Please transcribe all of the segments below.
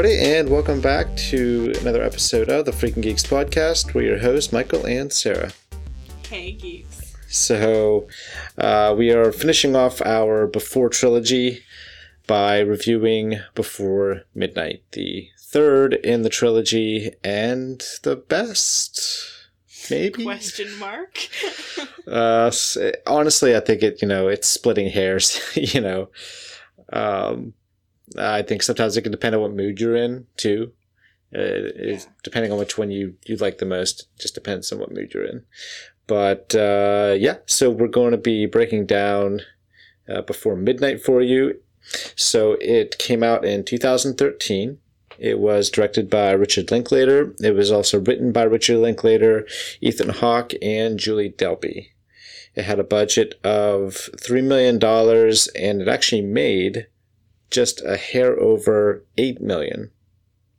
Everybody, and welcome back to another episode of the Freaking Geeks podcast. We're your hosts, Michael and Sarah. Hey, geeks. So, uh, we are finishing off our Before trilogy by reviewing Before Midnight, the third in the trilogy and the best. Maybe Question mark. uh, honestly, I think it. You know, it's splitting hairs. you know, um, I think sometimes it can depend on what mood you're in too. Uh, Yeah. depending on which one you you like the most. Just depends on what mood you're in. But uh, yeah, so we're going to be breaking down uh, before midnight for you. So it came out in 2013. It was directed by Richard Linklater. It was also written by Richard Linklater, Ethan Hawke, and Julie Delpy. It had a budget of $3 million and it actually made just a hair over 8 million.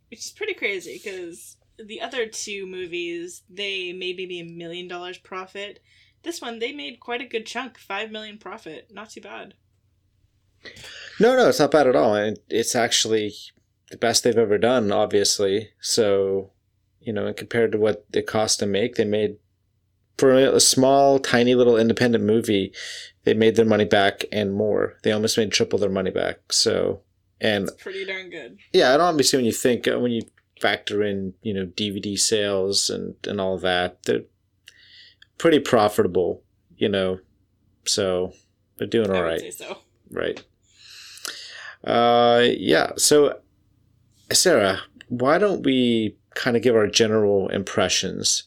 Which is pretty crazy because the other two movies, they made maybe a million dollars profit. This one, they made quite a good chunk, five million profit. Not too bad. No, no, it's not bad at all. And it's actually the best they've ever done, obviously. So, you know, and compared to what it cost to make, they made for a small, tiny little independent movie, they made their money back and more. They almost made triple their money back. So, and It's pretty darn good. yeah, and obviously when you think uh, when you factor in you know DVD sales and and all that, they're pretty profitable. You know, so they're doing I all would right. say so. Right. Uh, yeah. So, Sarah, why don't we kind of give our general impressions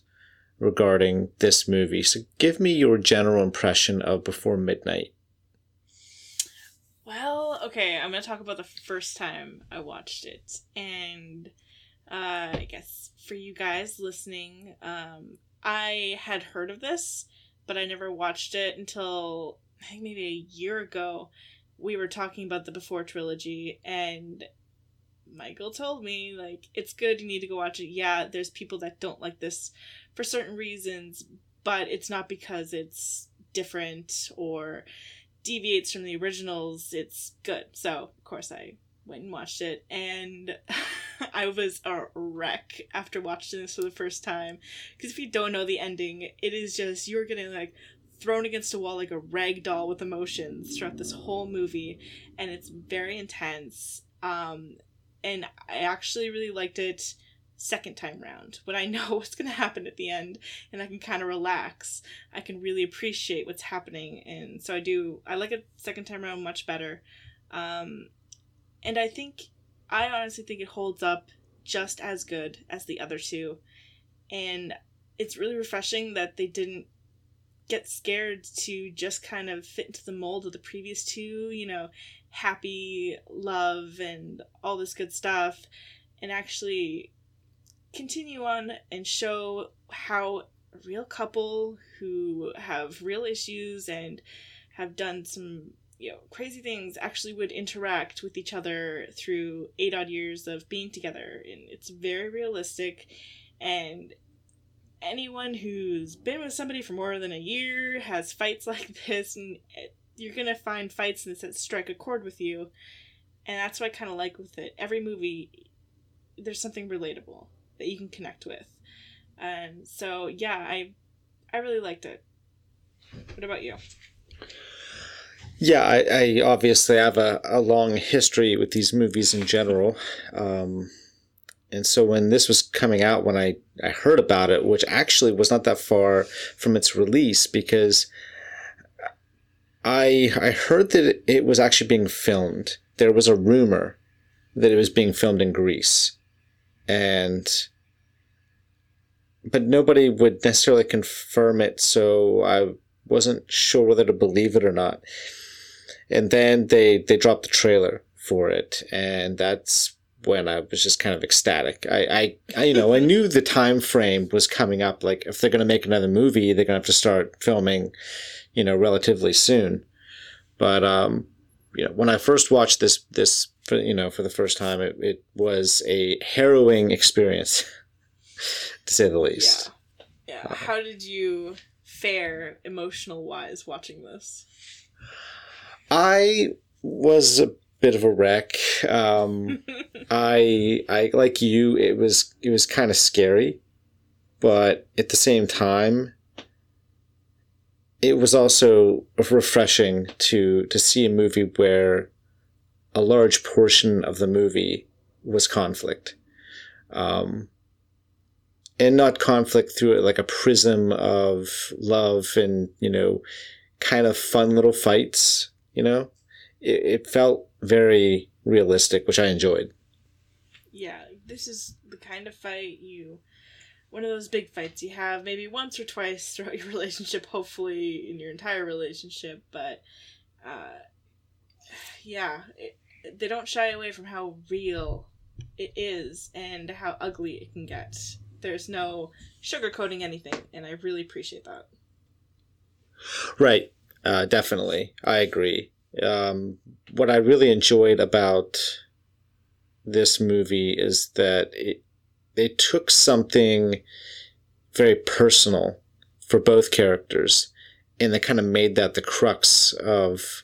regarding this movie? So, give me your general impression of Before Midnight. Well, okay, I'm gonna talk about the first time I watched it, and uh, I guess for you guys listening, um, I had heard of this, but I never watched it until I think maybe a year ago. We were talking about the Before trilogy, and Michael told me like it's good. You need to go watch it. Yeah, there's people that don't like this for certain reasons, but it's not because it's different or deviates from the originals, it's good. So, of course, I went and watched it, and I was a wreck after watching this for the first time. Because if you don't know the ending, it is just you're getting like thrown against a wall like a rag doll with emotions throughout this whole movie, and it's very intense. Um, and I actually really liked it second time round when I know what's going to happen at the end and I can kind of relax. I can really appreciate what's happening, and so I do. I like it second time around much better, um, and I think I honestly think it holds up just as good as the other two, and it's really refreshing that they didn't get scared to just kind of fit into the mold of the previous two. You know, happy love and all this good stuff, and actually continue on and show how a real couple who have real issues and have done some you know crazy things actually would interact with each other through eight odd years of being together. And it's very realistic. And anyone who's been with somebody for more than a year has fights like this and it- you're gonna find fights in this that strike a chord with you. And that's what i kind of like with it. Every movie there's something relatable that you can connect with and so yeah i i really liked it what about you Yeah, I, I obviously have a, a long history with these movies in general. Um, and so when this was coming out, when I, I heard about it, which actually was not that far from its release, because I I heard that it was actually being filmed. There was a rumor that it was being filmed in Greece, and but nobody would necessarily confirm it. So I wasn't sure whether to believe it or not. And then they they dropped the trailer for it, and that's when I was just kind of ecstatic. I, I, I you know I knew the time frame was coming up. Like if they're going to make another movie, they're going to have to start filming, you know, relatively soon. But um, you know, when I first watched this this for you know for the first time, it, it was a harrowing experience, to say the least. yeah yeah how did you fare emotional wise watching this I was a bit of a wreck. Um, I I like you. It was it was kind of scary, but at the same time, it was also refreshing to to see a movie where a large portion of the movie was conflict. Um, and not conflict through like a prism of love and you know kind of fun little fights you know it, it felt very realistic which i enjoyed yeah this is the kind of fight you one of those big fights you have maybe once or twice throughout your relationship hopefully in your entire relationship but uh yeah they don't shy away from how real it is and how ugly it can get there's no sugarcoating anything, and I really appreciate that. Right. Uh, definitely. I agree. Um, what I really enjoyed about this movie is that it, they took something very personal for both characters and they kind of made that the crux of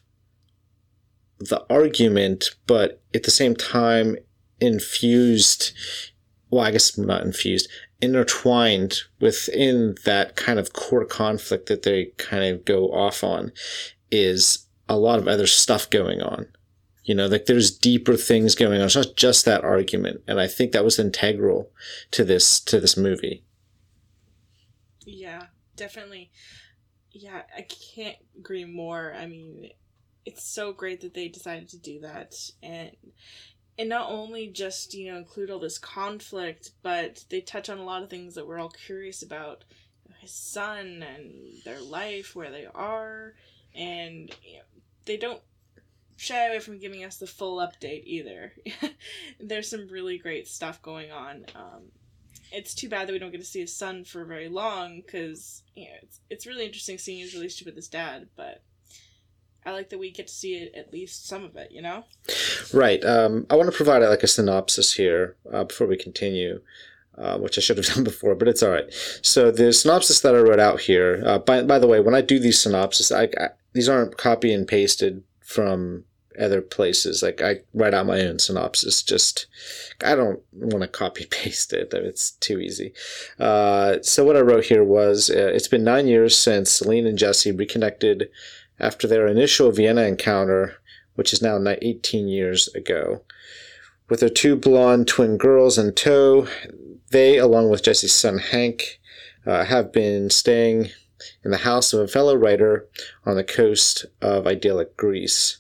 the argument, but at the same time infused well, I guess not infused, intertwined within that kind of core conflict that they kind of go off on is a lot of other stuff going on. You know, like there's deeper things going on. It's not just that argument. And I think that was integral to this to this movie. Yeah, definitely. Yeah, I can't agree more. I mean, it's so great that they decided to do that. And and not only just you know include all this conflict but they touch on a lot of things that we're all curious about. His son and their life where they are. And you know, they don't shy away from giving us the full update either. There's some really great stuff going on. Um, it's too bad that we don't get to see his son for very long because you know, it's, it's really interesting seeing his relationship with his dad but I like that we get to see it, at least some of it, you know? Right. Um, I want to provide like a synopsis here uh, before we continue. Uh, which I should have done before, but it's all right. So the synopsis that I wrote out here. Uh, by by the way, when I do these synopses, I, I, these aren't copy and pasted from other places. Like I write out my own synopsis. Just I don't want to copy paste it. It's too easy. Uh, so what I wrote here was: uh, It's been nine years since Celine and Jesse reconnected after their initial Vienna encounter, which is now 18 years ago. With their two blonde twin girls in tow, they, along with Jesse's son Hank, uh, have been staying in the house of a fellow writer on the coast of idyllic Greece.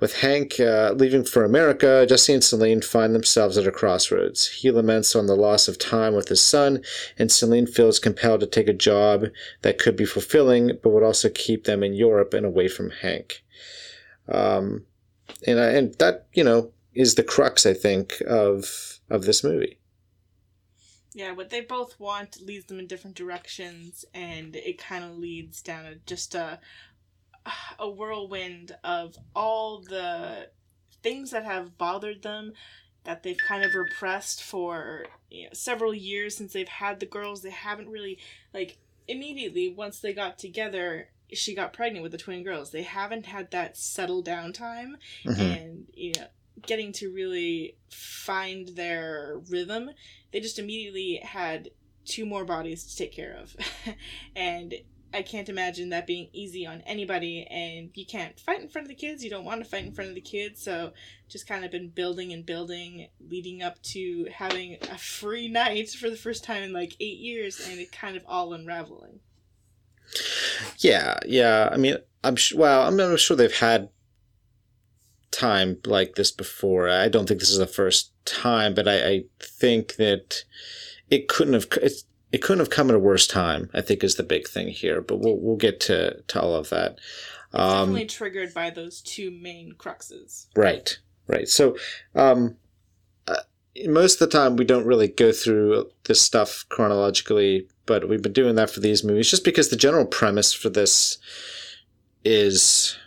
With Hank uh, leaving for America, Jesse and Celine find themselves at a crossroads. He laments on the loss of time with his son, and Celine feels compelled to take a job that could be fulfilling, but would also keep them in Europe and away from Hank. Um, and and that you know is the crux, I think, of of this movie. Yeah, what they both want leads them in different directions, and it kind of leads down a, just a a whirlwind of all the things that have bothered them that they've kind of repressed for you know, several years since they've had the girls. They haven't really like immediately once they got together she got pregnant with the twin girls. They haven't had that settle down time mm-hmm. and you know getting to really find their rhythm. They just immediately had two more bodies to take care of. And I can't imagine that being easy on anybody, and you can't fight in front of the kids. You don't want to fight in front of the kids, so just kind of been building and building, leading up to having a free night for the first time in like eight years, and it kind of all unraveling. Yeah, yeah. I mean, I'm sure. Well, I'm, sure they've had time like this before. I don't think this is the first time, but I, I think that it couldn't have. It's it couldn't have come at a worse time. I think is the big thing here, but we'll we'll get to to all of that. It's um, definitely triggered by those two main cruxes. Right, right. So, um, uh, most of the time we don't really go through this stuff chronologically, but we've been doing that for these movies just because the general premise for this is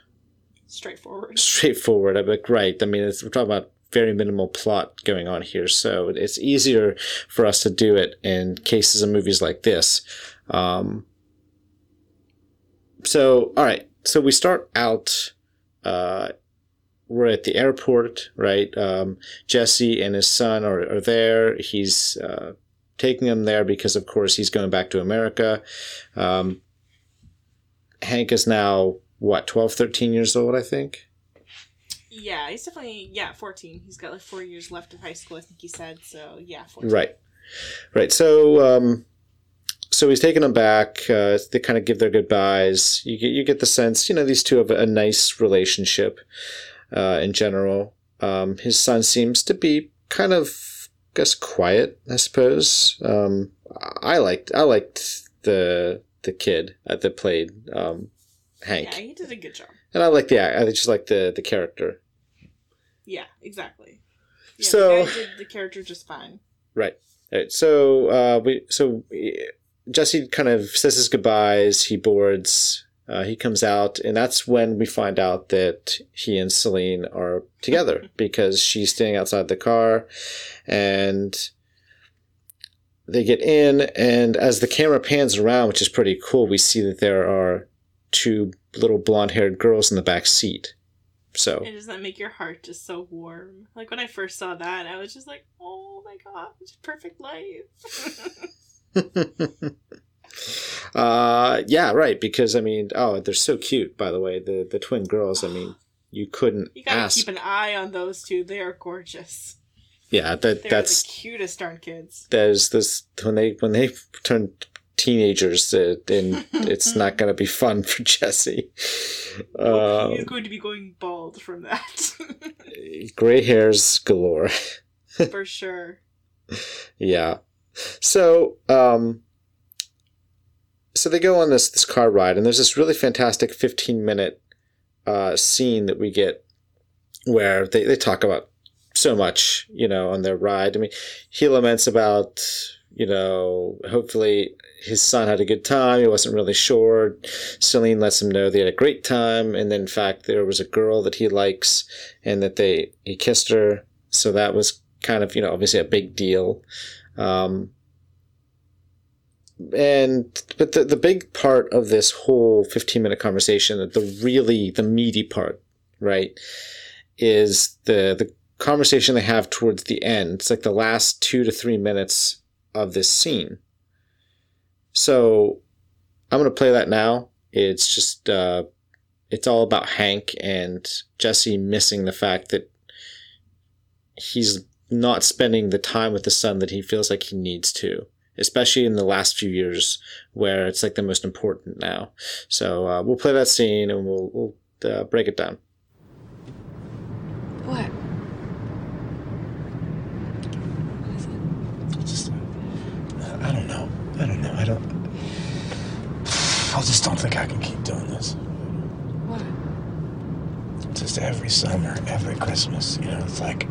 straightforward. Straightforward. I'm like, right. I mean, we're talking about very minimal plot going on here. So it's easier for us to do it in cases of movies like this. Um, so, all right. So we start out uh, we're at the airport, right? Um, Jesse and his son are, are there. He's uh, taking them there because, of course, he's going back to America. Um, Hank is now, what, 12, 13 years old, I think? Yeah, he's definitely yeah, fourteen. He's got like four years left of high school. I think he said so. Yeah, 14. Right, right. So, um, so he's taking them back. Uh, they kind of give their goodbyes. You get you get the sense, you know, these two have a nice relationship uh, in general. Um, his son seems to be kind of, I guess, quiet. I suppose. Um, I liked I liked the the kid that played um, Hank, Yeah, he did a good job. And I like the act- I just like the the character. Yeah, exactly. Yeah, So- the the character just fine. Right. Right. So uh, we so eh, Jesse kind of says his goodbyes. He boards. Uh, he comes out, and that's when we find out that he and Celine are together because she's staying outside the car, and they get in. And as the camera pans around, which is pretty cool, we see that there are two little blonde-haired girls in the back seat. So And does that make your heart just so warm? Like when I first saw that, I was just like, "Oh my god, perfect life." uh yeah right because i mean oh they're so cute by the way the the twin girls i mean you couldn't you gotta ask keep an eye on those two. They are gorgeous. yeah that They're that's the cutest darn kids. there's this when they when they turn teenagers uh, and it's not gonna be fun for jesse he's um, going to be going bald from that, gray hairs galore for sure. Yeah. So, um, so they go on this this car ride, and there's this really fantastic 15 minute uh, scene that we get where they, they talk about so much, you know, on their ride. I mean, he laments about, you know, hopefully his son had a good time. He wasn't really sure. Celine lets him know they had a great time, and then in fact there was a girl that he likes, and that they he kissed her. So that was kind of you know obviously a big deal. Um, and but the the big part of this whole 15 minute conversation, the really the meaty part, right, is the the conversation they have towards the end. It's like the last two to three minutes of this scene. So I'm gonna play that now. It's just uh, it's all about Hank and Jesse missing the fact that he's not spending the time with the son that he feels like he needs to, especially in the last few years where it's like the most important now. So uh, we'll play that scene and we'll, we'll uh, break it down. What? What is it? Just, I don't know. I don't know. I don't. I just don't think I can keep doing this. What? Just every summer, every Christmas. You know, it's like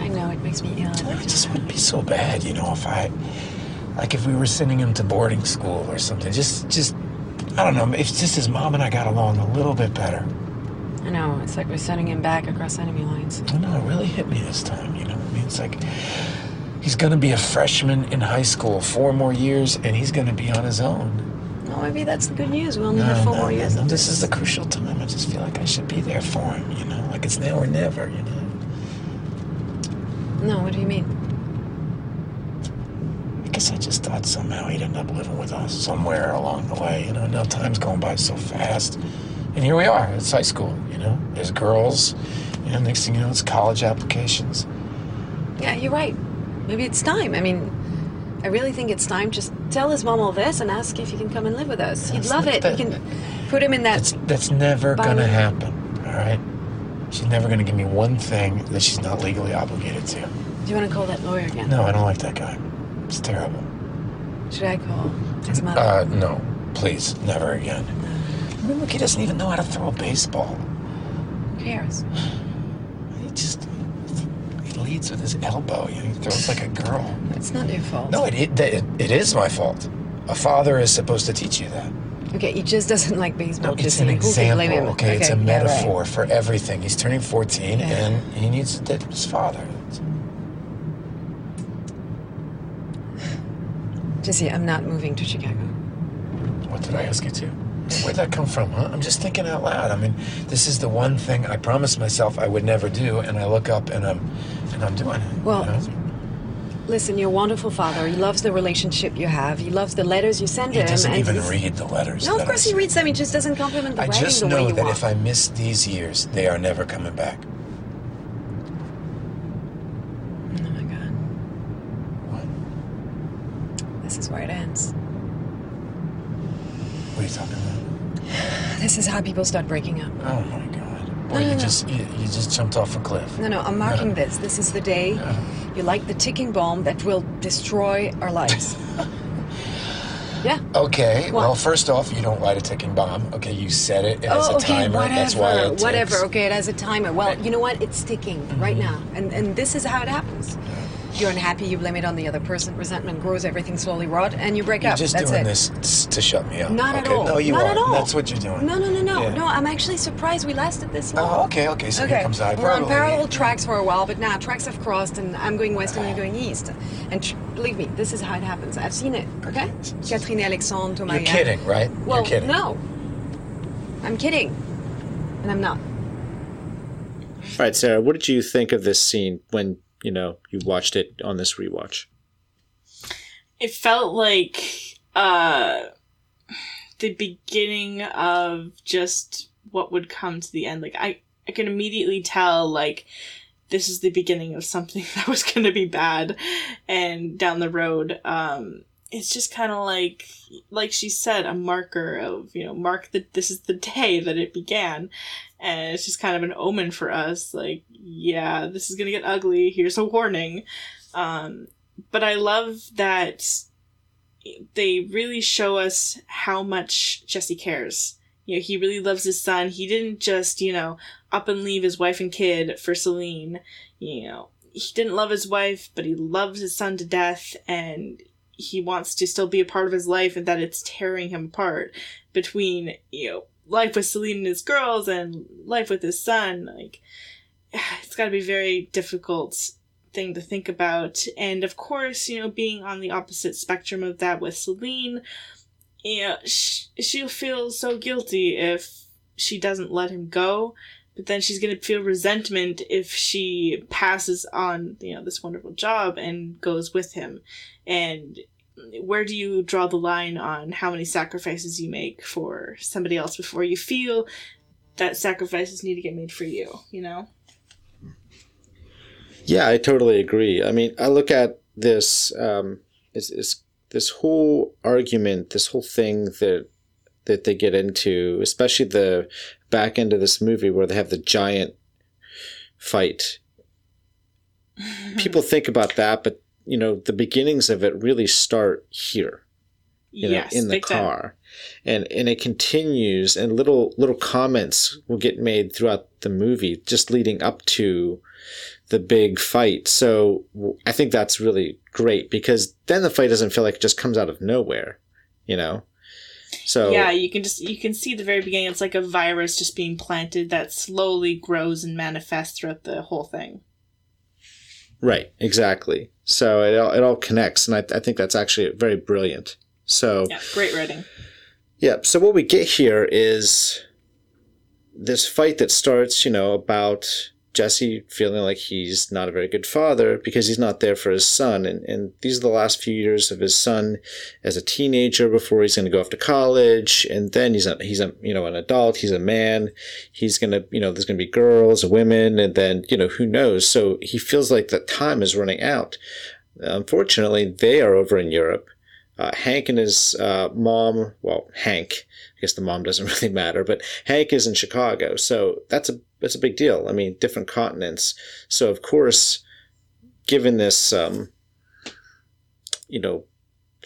I know it makes me ill. it just wouldn't be so bad. You know, if I, like, if we were sending him to boarding school or something. Just, just, I don't know. If just his mom and I got along a little bit better. I know. It's like we're sending him back across enemy lines. I know, it really hit me this time, you know? I mean, it's like he's gonna be a freshman in high school, four more years, and he's gonna be on his own. Well, maybe that's the good news. We only No, a four no, more years. no, this is the crucial time. I just feel like I should be there for him, you know? Like it's now or never, you know? No, what do you mean? I guess I just thought somehow he'd end up living with us somewhere along the way, you know? Now time's going by so fast. And here we are, it's high school, you know? There's girls, you know, next thing you know, it's college applications. Yeah, you're right. Maybe it's time. I mean, I really think it's time. Just tell his mom all this and ask if he can come and live with us. He'd That's love it. that- You can put him in that. That's that's never By gonna happen. All right. She's never gonna give me one thing that she's not legally obligated to. Do you want to call that lawyer again? No, I don't like that guy. It's terrible. Should I call his mother? Uh, no, please, never again. I mean, look, he doesn't even know how to throw a baseball. Who cares? He just he leads with his elbow. He throws like a girl. It's not your fault. No, it, it it it is my fault. A father is supposed to teach you that. Okay, he just doesn't like baseball. No, it's an saying, who can example. Okay, it's a yeah, right. metaphor for everything. He's turning 14 Yeah. and he needs to date his father. Jesse, I'm not moving to Chicago. What did I ask you to? Where'd that come from, huh? I'm just thinking out loud. I mean, this is the one thing I promised myself I would never do, and I look up and I'm, and I'm doing it. Well, you know? Listen, you're a wonderful father. He loves the relationship you have. He loves the letters you send he him. He doesn't even read the letters. No, of course I he reads them. He just doesn't compliment the I writing just the way know that want. if I miss these years, they are never coming back. Oh my god, What? this is where it ends. What are you talking about? This is how people start breaking up. Oh my god! Boy, No, no, you no. just you, you just jumped off a cliff. No, no, I'm marking this. This is the day you like the ticking bomb that will destroy our lives. yeah. Okay. What? Well, first off, you don't light a ticking bomb. Okay, you set it. It has oh, a okay, timer. whatever, That's why it whatever. Okay, it has a timer. Well, you know what? It's ticking right mm-hmm. now, and and this is how it happens. You're unhappy. You blame it on the other person. Resentment grows. Everything slowly rot, and you break You're up. just That's doing it. this to shut me up. Not at all. No, you Not are. at all. That's what you're doing. No, no, no, no, Yeah. no. I'm actually surprised we lasted this long. Oh, okay, okay. So here comes We're on parallel tracks for a while, but now tracks have crossed, and I'm going west and you're going east. And tr- believe me, this is how it happens. I've seen it. Okay, Catherine Alexandre, Thomas. You're uh, kidding, right? Well, you're kidding. no. I'm kidding, and I'm not. All right, Sarah, what did you think of this scene when you know you watched it on this rewatch? it felt like uh the beginning of just what would come to the end. Like i i can immediately tell like this is the beginning of something that was going to be bad and down the road. Um it's just kind of like like she said a marker of you know mark that this is the day that it began and it's just kind of an omen for us like yeah this is going to get ugly here's a warning um but I love that they really show us how much Jesse cares. You know, he really loves his son. He didn't just, you know, up and leave his wife and kid for Celine. You know, he didn't love his wife, but he loves his son to death and he wants to still be a part of his life and that it's tearing him apart between, you know, life with Celine and his girls and life with his son. Like, it's got to be very difficult thing to think about. And of course, you know, being on the opposite spectrum of that with Celine, you know, sh- she'll feel so guilty if she doesn't let him go. But then she's gonna feel resentment if she passes on, you know, this wonderful job and goes with him. And where do you draw the line on how many sacrifices you make for somebody else before you feel that sacrifices need to get made for you, you know? Yeah, I totally agree. I mean, I look at this um, is, is this whole argument, this whole thing that that they get into, especially the back end of this movie where they have the giant fight. People think about that, but you know, the beginnings of it really start here you know, in the big time. car, and and it continues, and little little comments will get made throughout the movie, just leading up to the big fight. So i think that's really great because then the fight doesn't feel like it just comes out of nowhere, you know. So Yeah, you can just you can see the very beginning. It's like a virus just being planted that slowly grows and manifests throughout the whole thing. Right, exactly. So it all, it all connects, and I, I think that's actually very brilliant. So Yeah, great writing. Yeah. So what we get here is this fight that starts, you know, about Jesse feeling like he's not a very good father because he's not there for his son. And, and these are the last few years of his son as a teenager before he's going to go off to college. And then he's a, he's a, you know, an adult. He's a man. He's going to, you know, there's going to be girls, women, and then, you know, who knows? So he feels like that time is running out. Unfortunately, they are over in Europe. Uh, Hank and his uh, mom, well, Hank, I guess the mom doesn't really matter, but Hank is in Chicago, so that's a that's a big deal. I mean, different continents, so of course, given this, um, you know,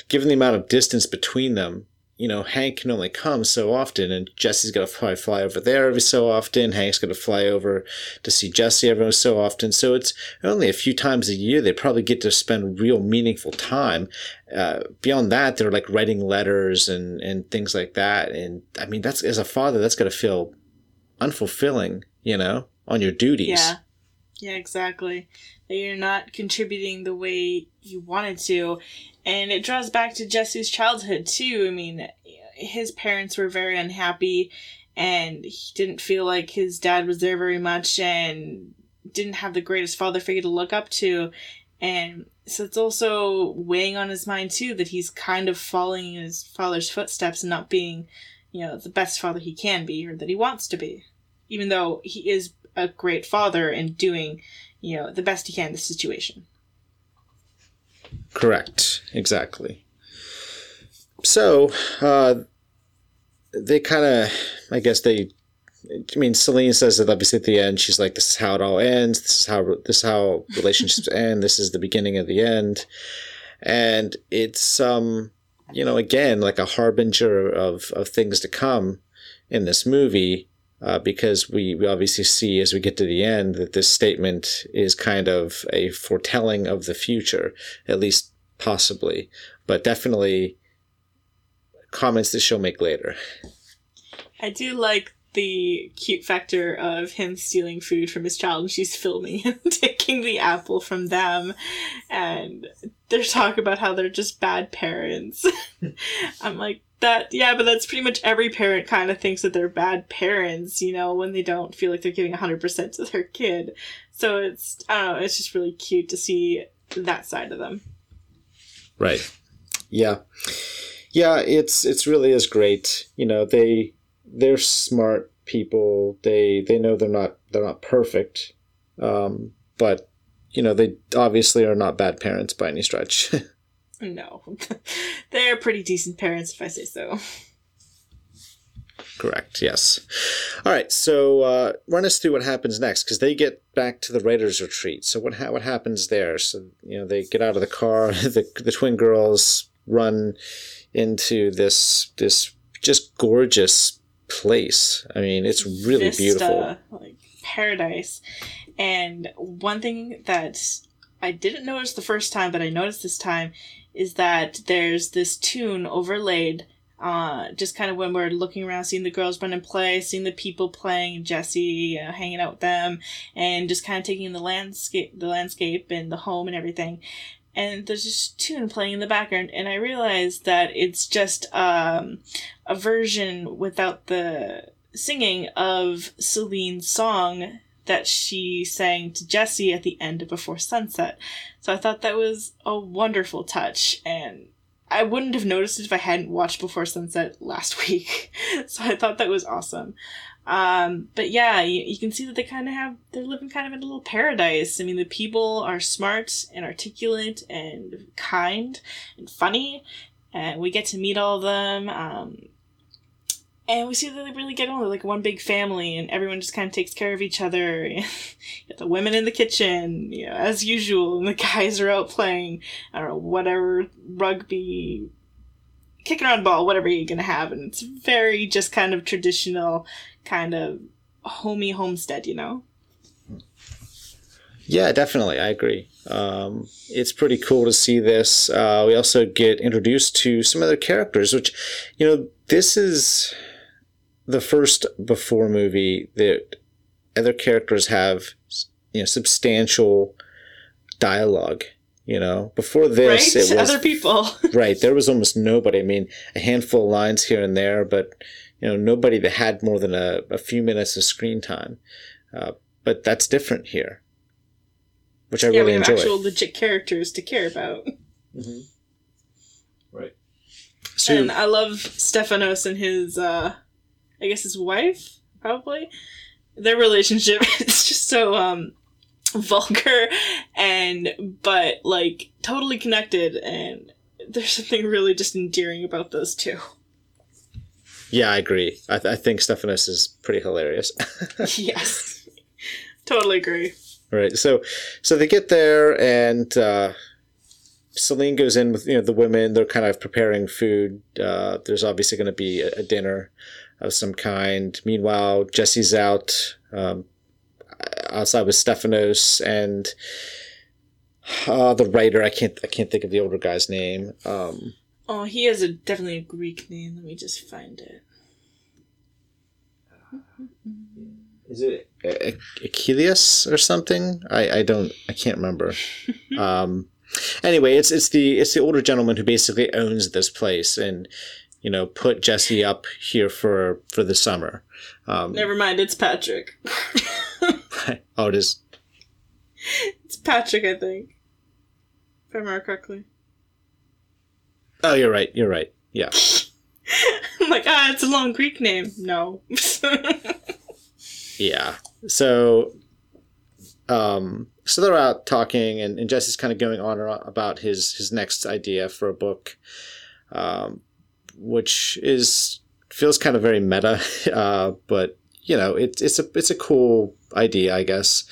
given the amount of distance between them, you know, Hank can only come so often, and Jesse's got to fly, fly over there every so often. Hank's got to fly over to see Jesse every so often. So it's only a few times a year they probably get to spend real meaningful time. Uh, beyond that, they're like writing letters and, and things like that. And I mean, that's as a father, that's got to feel unfulfilling, you know, on your duties. Yeah. Yeah, exactly. That you're not contributing the way you wanted to. And it draws back to Jesse's childhood, too. I mean, his parents were very unhappy and he didn't feel like his dad was there very much and didn't have the greatest father figure to look up to and so it's also weighing on his mind too that he's kind of following in his father's footsteps and not being you know the best father he can be or that he wants to be even though he is a great father and doing you know the best he can in the situation Correct. Exactly. So, uh, they kind of, I guess they, I mean, Celine says that obviously at the end, she's like, this is how it all ends. This is how, this is how relationships end. This is the beginning of the end. And it's, um, you know, again, like a harbinger of, of things to come in this movie. Uh, because we, we obviously see as we get to the end that this statement is kind of a foretelling of the future, at least possibly, but definitely comments that she'll make later. I do like the cute factor of him stealing food from his child and she's filming him taking the apple from them. And they're talking about how they're just bad parents. I'm like, that yeah but that's pretty much every parent kind of thinks that they're bad parents you know when they don't feel like they're giving 100% to their kid. So it's i don't know it's just really cute to see that side of them. Right. Yeah. Yeah it's it's really is great. You know they they're smart people they they know they're not they're not perfect um, but you know they obviously are not bad parents by any stretch no they're pretty decent parents if i say so Correct. Yes. All right. So uh, run us through what happens next because they get back to the writers' retreat. So what ha- what happens there? So you know they get out of the car. The the twin girls run into this this just gorgeous place. I mean, it's really Vista, beautiful. like paradise and one thing that i didn't notice the first time but i noticed this time is that there's this tune overlaid uh, just kind of when we're looking around, seeing the girls run and play, seeing the people playing, Jesse uh, hanging out with them, and just kind of taking the landscape, the landscape and the home and everything. And there's this tune playing in the background, and I realized that it's just um, a version without the singing of Celine's song that she sang to Jesse at the end of Before Sunset. So I thought that was a wonderful touch, and I wouldn't have noticed it if I hadn't watched Before Sunset last week. so I thought that was awesome. Um, but yeah, you, you can see that they kind of have, they're living kind of in a little paradise. I mean, the people are smart and articulate and kind and funny, and we get to meet all of them. Um, and we see that they really get on. They're like one big family, and everyone just kind of takes care of each other. the women in the kitchen, you know, as usual, and the guys are out playing, I don't know, whatever, rugby, kicking around ball, whatever you're gonna have. And it's very just kind of traditional, kind of homey homestead, you know? Yeah, definitely. I agree. Um, it's pretty cool to see this. Uh, we also get introduced to some other characters, which, you know, this is the first before movie that other characters have, you know, substantial dialogue. You know, before this, right? it was other people. right. There was almost nobody. I mean, a handful of lines here and there, but you know, nobody that had more than a, a few minutes of screen time. Uh, but that's different here, which I yeah, really we have enjoy. actual legit characters to care about. Mm-hmm. Right. So and I love Stephanos and his, uh, I guess his wife, probably. Their relationship is just so, um, vulgar and, but, like, totally connected, and there's something really just endearing about those two. Yeah, I agree. I, th- I think Stephanos is pretty hilarious. yes. totally agree. right. So, so they get there, and uh, Celine goes in with you know the women. They're kind of preparing food. Uh, there's obviously going to be a, a dinner of some kind. Meanwhile, Jesse's out um, outside with Stephanos and uh, the writer. I can't I can't think of the older guy's name. Um, Oh, he has a definitely a Greek name. Let me just find it. is it A- Achilles or something? I, I don't I can't remember. um, anyway, it's it's the it's the older gentleman who basically owns this place, and you know, put Jesse up here for for the summer. Um, Never mind, it's Patrick. oh, it is. It's Patrick, I think. If I remember correctly. Oh, you're right. You're right. Yeah. I'm like, ah, it's a long Greek name. No. Yeah. So, um, so they're out talking, and, and Jesse's kind of going on about his his next idea for a book, um, which is feels kind of very meta, uh, but you know, it's it's a it's a cool idea, I guess.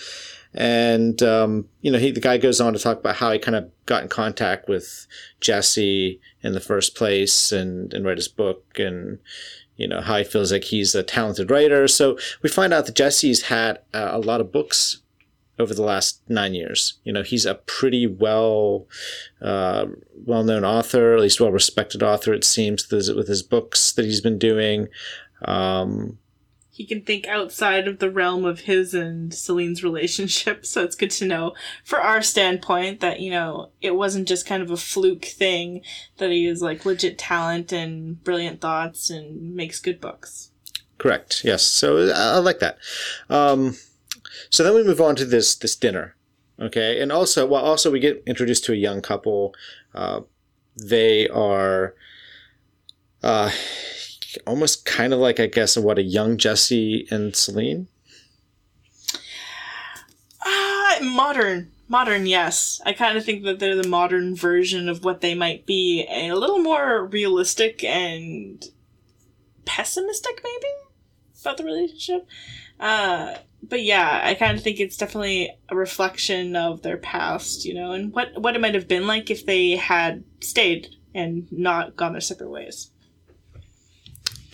And um, you know, he the guy goes on to talk about how he kind of got in contact with Jesse in the first place, and and read his book, and you know how he feels like he's a talented writer. So we find out that Jesse's had uh, a lot of books over the last nine years. You know, he's a pretty well, uh, well known author, at least well respected author. It seems with his books that he's been doing. Um, he can think outside of the realm of his and Celine's relationship. So it's good to know for our standpoint that, you know, it wasn't just kind of a fluke thing, that he is like legit talent and brilliant thoughts and makes good books. Correct. Yes. So I like that. Um, so then we move on to this, this dinner. Okay. And also, well, also we get introduced to a young couple. Uh, they are, uh, almost kind of like I guess what a young Jesse and Celine. Uh, modern, modern, yes. I kind of think that they're the modern version of what they might be, a little more realistic and pessimistic, maybe about the relationship. Uh, but yeah, I kind of think it's definitely a reflection of their past, you know, and what what it might have been like if they had stayed and not gone their separate ways.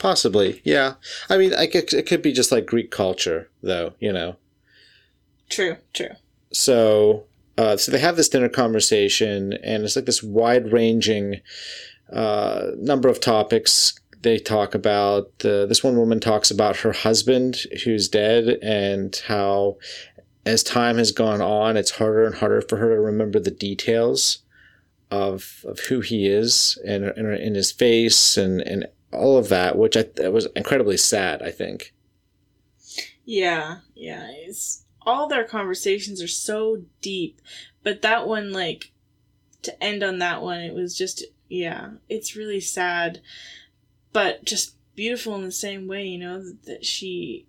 Possibly, yeah. I mean, I guess it could be just like Greek culture, though. You know. True. True. So, uh, so they have this dinner conversation, and it's like this wide-ranging uh, number of topics they talk about. Uh, this one woman talks about her husband who's dead, and how, as time has gone on, it's harder and harder for her to remember the details of of who he is and in his face and and all of that, which I that was incredibly sad. I think. Yeah, yeah. It's, all their conversations are so deep, but that one, like, to end on that one, it was just yeah, it's really sad, but just beautiful in the same way. You know that she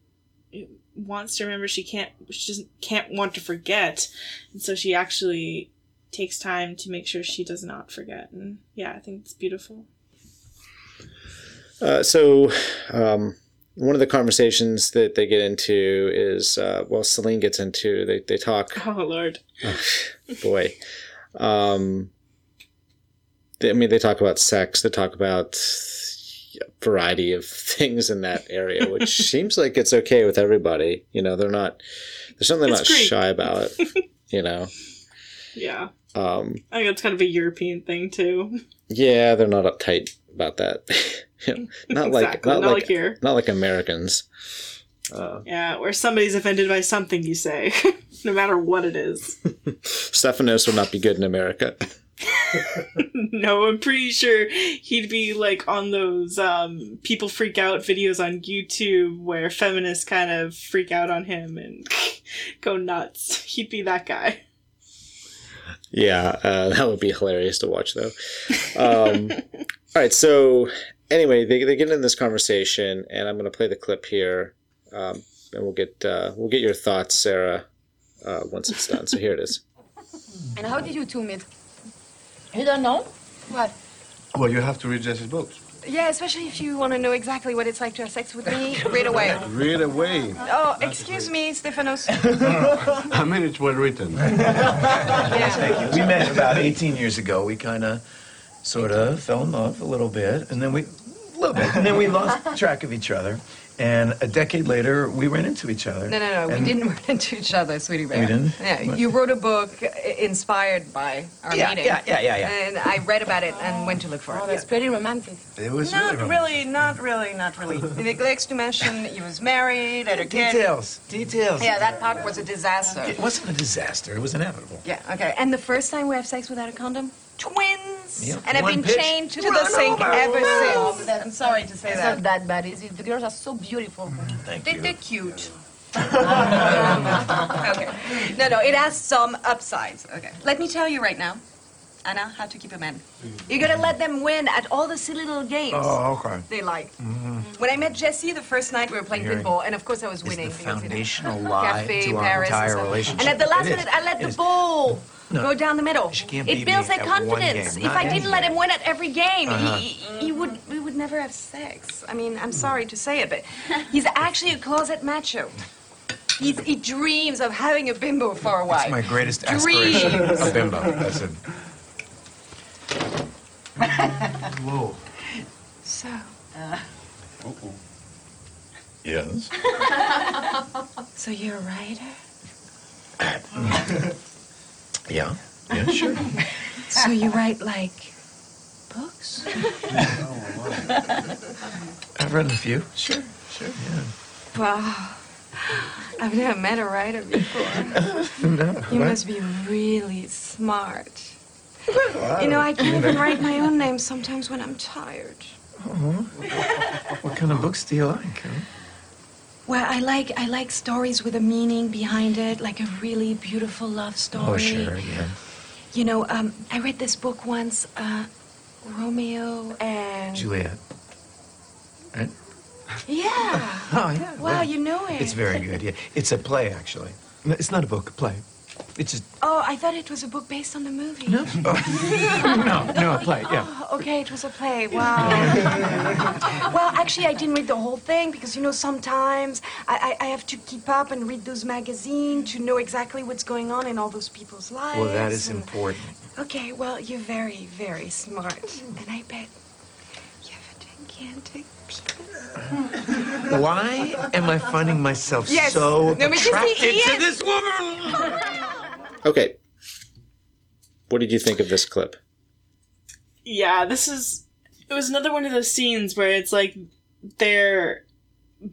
wants to remember. She can't. She doesn't can't want to forget, and so she actually takes time to make sure she does not forget. And yeah, I think it's beautiful. Uh, so, um, one of the conversations that they get into is, uh, well, Celine gets into, they, they talk. Oh, Lord. Oh, boy. Um, they, I mean, they talk about sex, they talk about a variety of things in that area, which seems like it's okay with everybody. You know, they're not, they're certainly it's not great. shy about it, you know? Yeah. Um, I think that's kind of a European thing, too. Yeah, they're not uptight about that. not like not, not, like, here. Not like Americans. Uh, yeah, where somebody's offended by something you say, no matter what it is. Stephanos would not be good in America. no, I'm pretty sure he'd be like on those um, people freak out videos on YouTube where feminists kind of freak out on him and go nuts. He'd be that guy. Yeah, uh, that would be hilarious to watch, though. Um, all right, so anyway, they, they get in this conversation, and I'm going to play the clip here, um, and we'll get uh, we'll get your thoughts, Sarah, uh, once it's done. So here it is. And how did you two meet? You don't know? What? Well, you have to read Jesse's books. Yeah, especially if you want to know exactly what it's like to have sex with me. right away. Right away. Oh, excuse me, Stephanos. I mean, it's well written. yeah. We met about 18 years ago. We kind of sort of fell in love a little bit, and then we, a little bit, and then we lost track of each other. And a decade later, we ran into each other. No, no, no. We didn't run into each other, sweetie bear. We didn't? Yeah, you wrote a book uh, inspired by our yeah, meeting. Yeah, yeah, yeah, yeah. And I read about it and went to look for it. Oh, that's pretty romantic. It was not really, really, not really, not really. He neglects to mention he was married, had a kid. Details, details. Yeah, that part was a disaster. It wasn't a disaster. It was inevitable. Yeah, okay. And the first time we have sex without a condom? Twins, Yep. and I've been pitch. chained to the sink ever since. I'm sorry to say It's that. not that bad, is it? The girls are so beautiful. Mm, thank They, you. they're cute. okay. No, no, it has some upsides. Okay. Let me tell you right now, Anna, how to keep a man. You gotta let them win at all the silly little games Oh, okay. they like. Mm-hmm. When I met Jesse the first night, we were playing Hearing pinball, and of course I was It's winning. the because, you know, foundational lie Cafe, to our Paris, and entire stuff. relationship. And at the last It minute, is. I let It the is. ball No. go down the middle. She can't it builds me their confidence. If I didn't let him win at every game, Uh-huh. he, he, he would we would never have sex. I mean, I'm sorry to say it, but he's actually a closet macho. He's, he dreams of having a bimbo for a while. That's my greatest aspiration. Dreams. A bimbo. That's it. Whoa. So, uh Yes. so you're a writer? Yeah. Yeah, sure. So you write like books? Oh, I've written a few. Sure. Sure. Yeah. Wow. I've never met a writer before. No. You must be really smart. You know, I can't even write my own name sometimes when I'm tired. Uh-huh. What kind of books do you like? huh? Well, I like I like stories with a meaning behind it, like a really beautiful love story. Oh, sure. Yeah. You know, um, I read this book once, uh, Romeo and Juliet. Right? Yeah. Oh, yeah. Wow, you know it. It's very good. Yeah. It's a play, actually. It's not a book. A play. It's just Oh, I thought it was a book based on the movie. no, no, no, a play. Yeah. Oh, okay, it was a play. Wow. well, actually, I didn't read the whole thing because, you know, sometimes I, I, I have to keep up and read those magazines to know exactly what's going on in all those people's lives. Well, that is and- important. Okay, well, you're very, very smart. And I bet you have a gigantic penis. Why am I finding myself Yes. so No, because he attracted to is. this woman? Okay. What did you think of this clip? yeah, this is it was another one of those scenes where it's like they're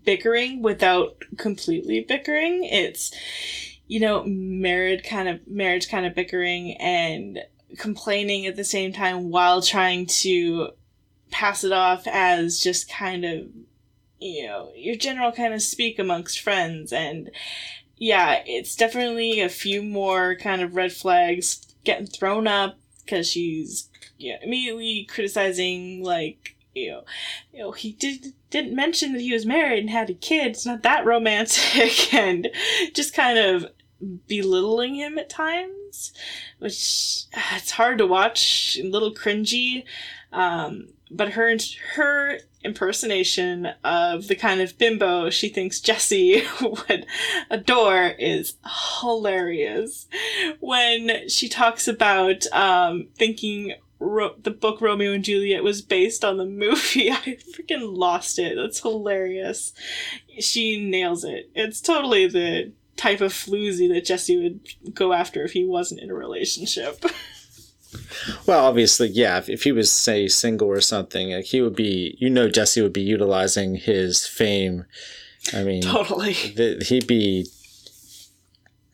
bickering without completely bickering. It's you know, married kind of marriage kind of bickering and complaining at the same time while trying to pass it off as just kind of you know, your general kind of speak amongst friends and yeah, it's definitely a few more kind of red flags getting thrown up because she's yeah, immediately criticizing like you know, you know he did didn't mention that he was married and had a kid. It's not that romantic, and just kind of belittling him at times, which ah, it's hard to watch, a little cringy. Um, but her her impersonation of the kind of bimbo she thinks Jesse would adore is hilarious. When she talks about um, thinking Ro- the book Romeo and Juliet was based on the movie, I freaking lost it. That's hilarious. She nails it. It's totally the type of floozy that Jesse would go after if he wasn't in a relationship. Well, obviously, yeah. If, if he was, say, single or something, like he would be, you know, Jesse would be utilizing his fame. I mean, totally. th- he'd be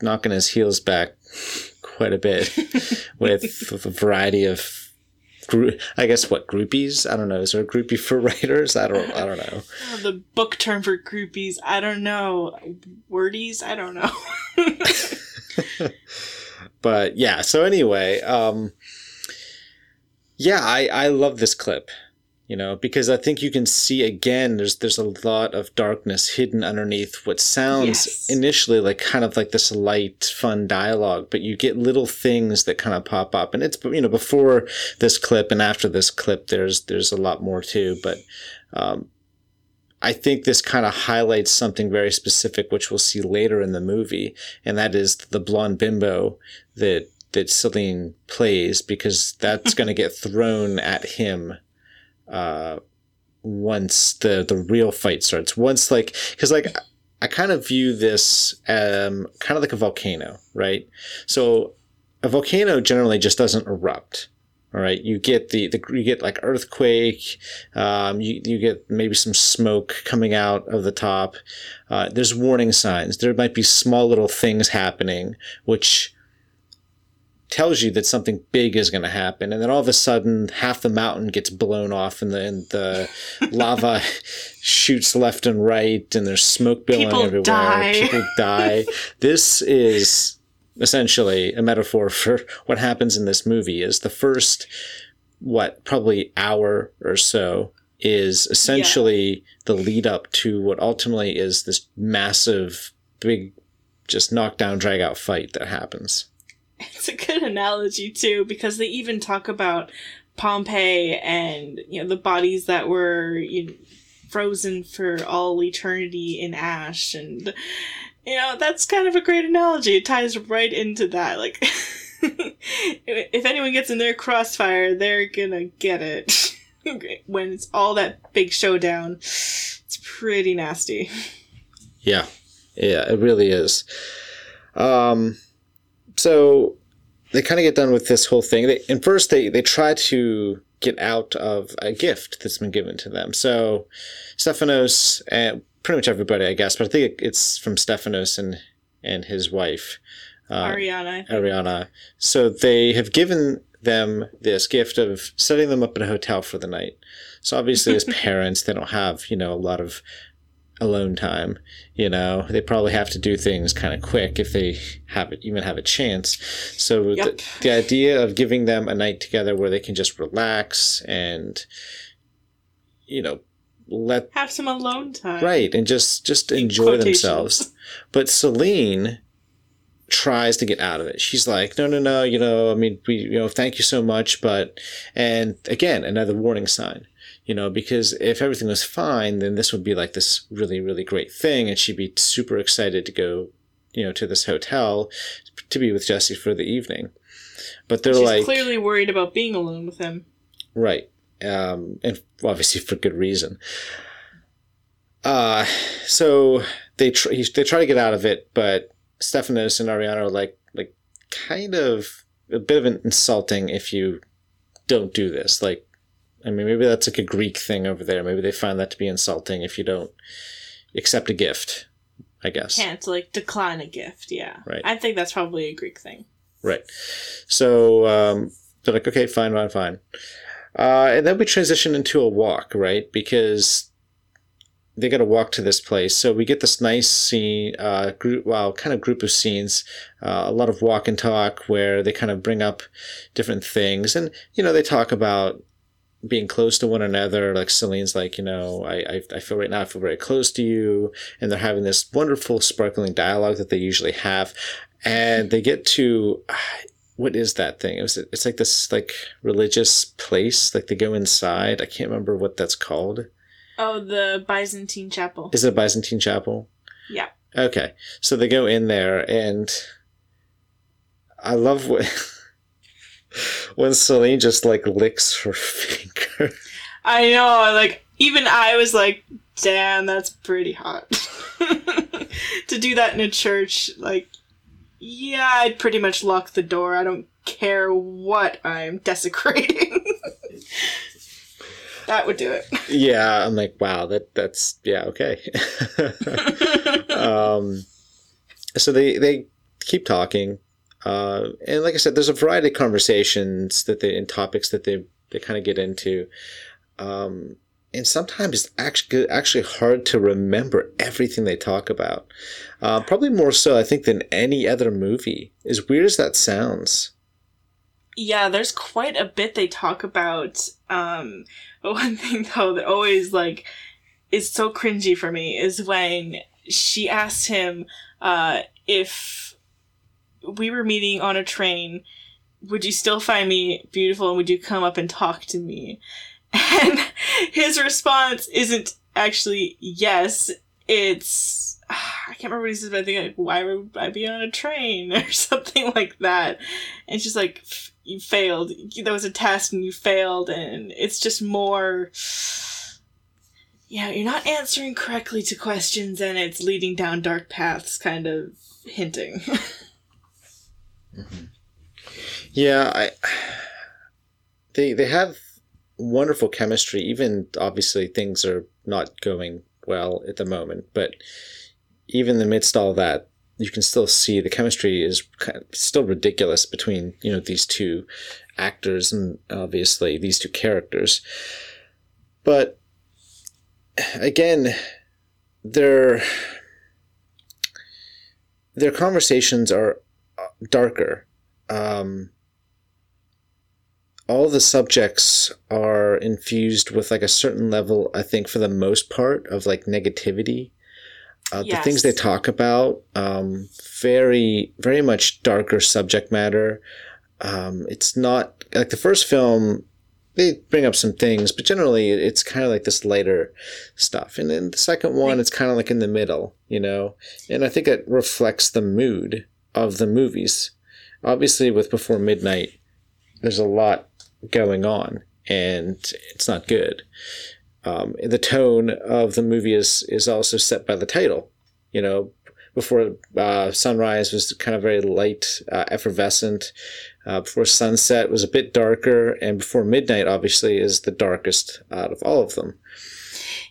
knocking his heels back quite a bit with a variety of, group, I guess, what groupies? I don't know. Is there a groupie for writers? I don't. I don't know. The book term for groupies, I don't know. Wordies, I don't know. but yeah so anyway um yeah i i love this clip you know because i think you can see again there's there's a lot of darkness hidden underneath what sounds Yes. initially like kind of like this light fun dialogue but you get little things that kind of pop up and it's you know before this clip and after this clip there's there's a lot more too but um I think this kind of highlights something very specific, which we'll see later in the movie, and that is the blonde bimbo that that Celine plays, because that's going to get thrown at him uh, once the the real fight starts. Once like, because like I kind of view this um, kind of like a volcano, right? So a volcano generally just doesn't erupt. All right, you get the, the you get like earthquake, um, you you get maybe some smoke coming out of the top. Uh, there's warning signs. There might be small little things happening which tells you that something big is going to happen and then all of a sudden half the mountain gets blown off and the, and the lava shoots left and right and there's smoke billowing People everywhere. die. people die. This is essentially a metaphor for what happens in this movie is the first what probably hour or so is essentially the lead up to what ultimately is this massive big just knockdown drag out fight that happens It's a good analogy too, because they even talk about Pompeii and you know the bodies that were you know, frozen for all eternity in ash, and you know that's kind of a great analogy. It ties right into that. Like, if anyone gets in their crossfire, they're gonna get it when it's all that big showdown. It's pretty nasty. Yeah, yeah, it really is. Um, so they kind of get done with this whole thing. They, and first, they they try to get out of a gift that's been given to them. So Stephanos and pretty much everybody, I guess, but I think it's from Stephanos and and his wife uh, Ariana, Ariana. So they have given them this gift of setting them up in a hotel for the night. So obviously, as parents, they don't have you know a lot of alone time. You know, they probably have to do things kind of quick if they have it, even have a chance. So Yep. the, the idea of giving them a night together where they can just relax and you know let have some alone time. right and just just enjoy quotations. themselves but celine tries to get out of it she's like no no no you know i mean we you know thank you so much but and again another warning sign you know because if everything was fine then this would be like this really really great thing and she'd be super excited to go you know to this hotel to be with jesse for the evening but they're She's like clearly worried about being alone with him. Right. Um, and obviously for good reason. Uh, so they tr- he, they try to get out of it, but Stephanos and Ariana are like like kind of a bit of an insulting if you don't do this. Like, I mean, maybe that's like a Greek thing over there. Maybe they find that to be insulting if you don't accept a gift. I guess. Can't like decline a gift. Yeah, Right. I think that's probably a Greek thing. Right. So um, they're like, okay, fine, fine, fine. Uh, and then we transition into a walk, right? Because they got to walk to this place. So we get this nice scene, uh, group, well, kind of group of scenes, uh, a lot of walk and talk where they kind of bring up different things. And, you know, they talk about being close to one another. Like Celine's like, you know, I, I, I feel right now I feel very close to you. And they're having this wonderful, sparkling dialogue that they usually have. And they get to, what is that thing? It was, it's like this like religious place. Like they go inside. I can't remember what that's called. Oh, the Byzantine Chapel. Is it a Byzantine chapel? Yeah. Okay. So they go in there and I love when, when Celine just like licks her finger. I know. Like even I was like, "Damn, that's pretty hot." to do that in a church, like, yeah, I'd pretty much lock the door. I don't care what I'm desecrating. that would do it. yeah, I'm like, wow, that that's yeah, okay. um, so they they keep talking, uh, and like I said, there's a variety of conversations that they and topics that they they kind of get into, um, and sometimes it's actually actually hard to remember everything they talk about. Uh, probably more so, I think, than any other movie. As weird as that sounds. Yeah, there's quite a bit they talk about. Um, one thing though that always like is so cringy for me is when she asks him uh, if we were meeting on a train, would you still find me beautiful and would you come up and talk to me? And his response isn't actually yes. It's I can't remember what he says, but I think like, why would I be on a train or something like that? And she's like, you failed. That was a test and you failed, and it's just more. Yeah, you're not answering correctly to questions, and it's leading down dark paths, kind of hinting. Mm-hmm. Yeah, I they they have wonderful chemistry. Even obviously things are not going well at the moment, but even in the midst all that, you can still see the chemistry is kind of still ridiculous between you know these two actors and obviously these two characters. But again, their their conversations are darker. Um, all the subjects are infused with like a certain level, I think, for the most part, of like negativity. Uh, The things they talk about, um, very, very much darker subject matter. Um, it's not like the first film. They bring up some things, but generally it's kind of like this lighter stuff. And then the second one, it's kind of like in the middle, you know. And I think it reflects the mood of the movies. Obviously, with Before Midnight, there's a lot going on, and it's not good. Um, the tone of the movie is is also set by the title. You know, before uh, sunrise was kind of very light, uh, effervescent. Uh, before sunset was a bit darker, and before midnight, obviously, is the darkest out of all of them.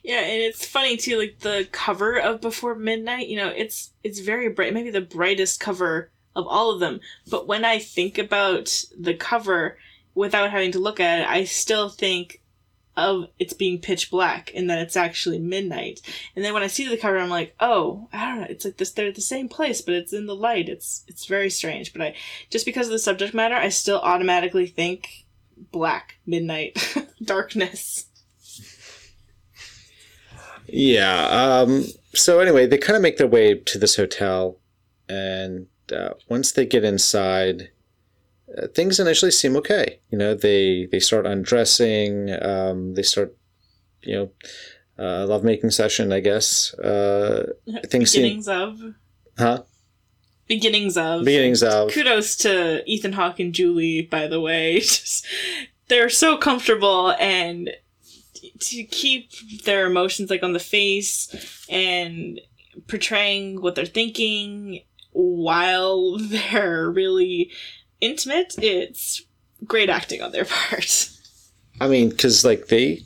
Yeah, and it's funny too, like the cover of Before Midnight, you know, it's it's very bright, maybe the brightest cover of all of them. But when I think about the cover without having to look at it, I still think of it's being pitch black and that it's actually midnight. And then when I see the cover I'm like, "Oh, I don't know, it's like this they're at the same place, but it's in the light." It's it's very strange, but I just because of the subject matter, I still automatically think black, midnight, darkness. Yeah. Um, so anyway, they kind of make their way to this hotel, and uh, once they get inside, uh, things initially seem okay. You know, they they start undressing. Um, they start, you know, uh, lovemaking session. I guess. Uh, things seem, Beginnings of huh? beginnings of Beginnings of. kudos to Ethan Hawke and Julie by the way just they're so comfortable and to keep their emotions like on the face and portraying what they're thinking while they're really intimate it's great acting on their part I mean, because like they,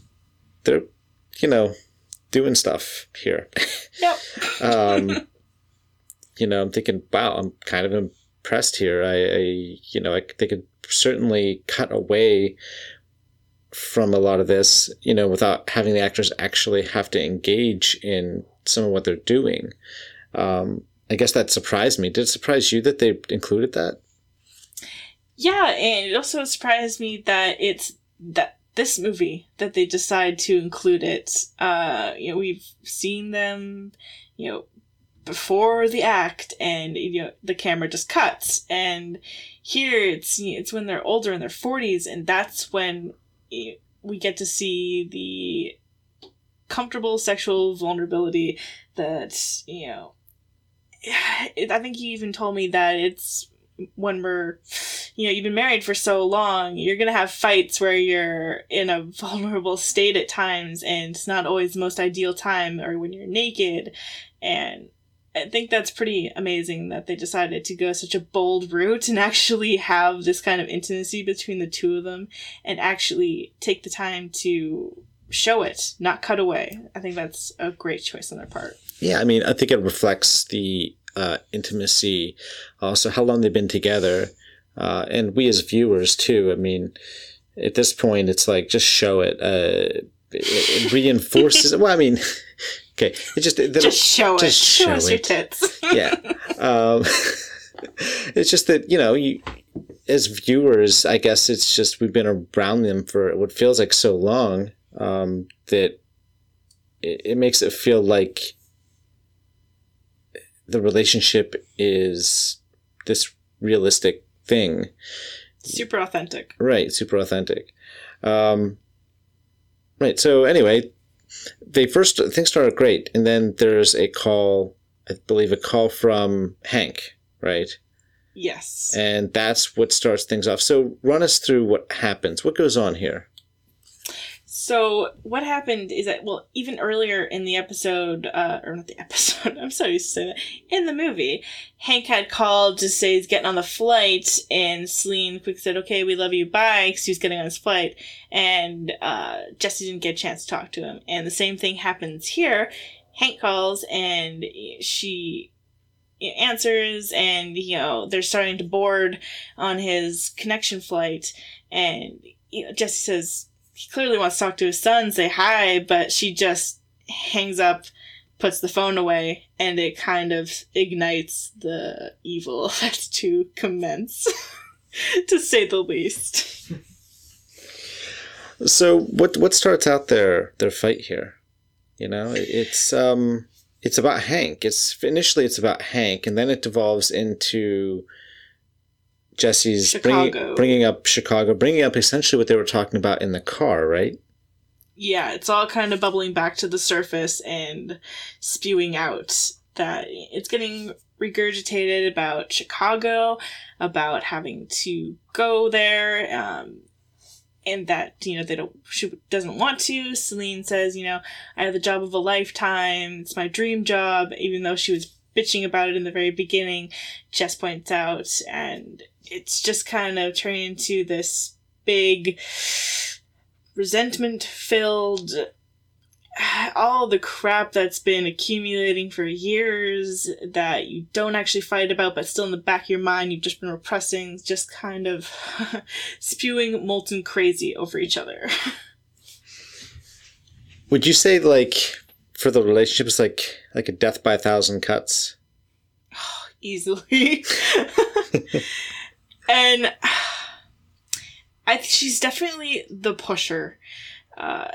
they're, you know, doing stuff here. yep um, you know, I'm thinking, wow, I'm kind of impressed here. I, I you know, I, they could certainly cut away from a lot of this, you know, without having the actors actually have to engage in some of what they're doing. Um, I guess that surprised me. Did it surprise you that they included that? Yeah, and it also surprised me that it's that this movie that they decide to include it. Uh, you know, we've seen them, you know, before the act, and you know the camera just cuts. And here it's it's when they're older in their forties, and that's when we get to see the comfortable sexual vulnerability that you know. I think you even told me that it's when we're you know you've been married for so long you're gonna have fights where you're in a vulnerable state at times and it's not always the most ideal time or when you're naked and i think that's pretty amazing that they decided to go such a bold route and actually have this kind of intimacy between the two of them and actually take the time to show it not cut away i think that's a great choice on their part Yeah, I mean, I think it reflects the uh, intimacy, also how long they've been together, uh, and we as viewers too. I mean, at this point, it's like just show it. Uh, it, it reinforces. well, I mean, okay, it just it, just show it show, show us your it. tits yeah. Um, it's just that you know you as viewers, I guess it's just we've been around them for what feels like so long um, that it, it makes it feel like the relationship is this realistic thing. super authentic Right, super authentic. Um, right, so anyway, they first things started great, and then there's a call, I believe, a call from Hank, right? yes And that's what starts things off. So run us through what happens. What goes on here? So what happened is that well, even earlier in the episode, uh, or not the episode, I'm so used to that in the movie, Hank had called to say he's getting on the flight, and Celine quick said, "Okay, we love you, bye," because he was getting on his flight, and uh, Jesse didn't get a chance to talk to him, and the same thing happens here. Hank calls, and she answers and you know they're starting to board on his connection flight and you know jesse says he clearly wants to talk to his son say hi but she just hangs up puts the phone away and it kind of ignites the evil that's to commence to say the least So what what starts out their their fight here? You know, it's um it's about Hank. It's initially it's about Hank, and then it devolves into Jesse's bringing, bringing up Chicago, bringing up essentially what they were talking about in the car, right? yeah, it's all kind of bubbling back to the surface and spewing out that it's getting regurgitated about Chicago, about having to go there, um, and that you know they don't she doesn't want to. Celine says, you know, I have the job of a lifetime. It's my dream job, even though she was bitching about it in the very beginning. Jess points out, and it's just kind of turning into this big resentment filled all the crap that's been accumulating for years that you don't actually fight about but still in the back of your mind you've just been repressing just kind of spewing molten crazy over each other Would you say like for the relationship it's like like a death by a thousand cuts? easily and i she's definitely the pusher. Uh,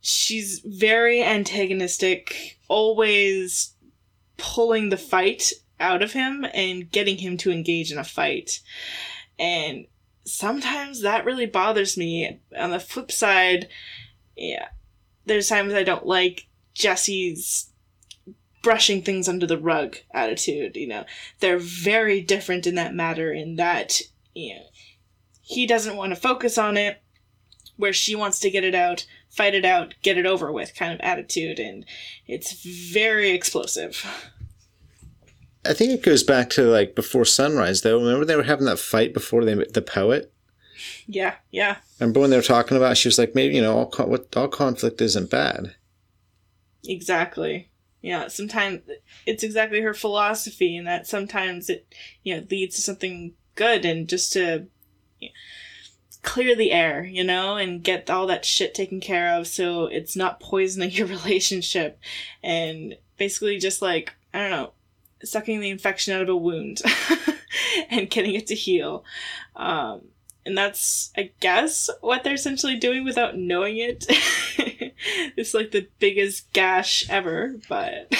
she's very antagonistic always pulling the fight out of him and getting him to engage in a fight. And sometimes that really bothers me. On the flip side yeah there's times i don't like jesse's brushing things under the rug attitude you know. They're very different in that matter in that you know he doesn't want to focus on it where she wants to get it out fight it out get it over with kind of attitude and it's very explosive I think it goes back to like before sunrise though. Remember they were having that fight before they met the poet? yeah yeah Remember when they were talking about? She was like, maybe you know, all what all conflict isn't bad. Exactly. Yeah, sometimes it's exactly her philosophy, and that sometimes it, you know, leads to something good, and just to clear the air, you know, and get all that shit taken care of, so it's not poisoning your relationship, and basically just like I don't know, sucking the infection out of a wound, and getting it to heal. Um, and that's, I guess, what they're essentially doing without knowing it. it's like the biggest gash ever, but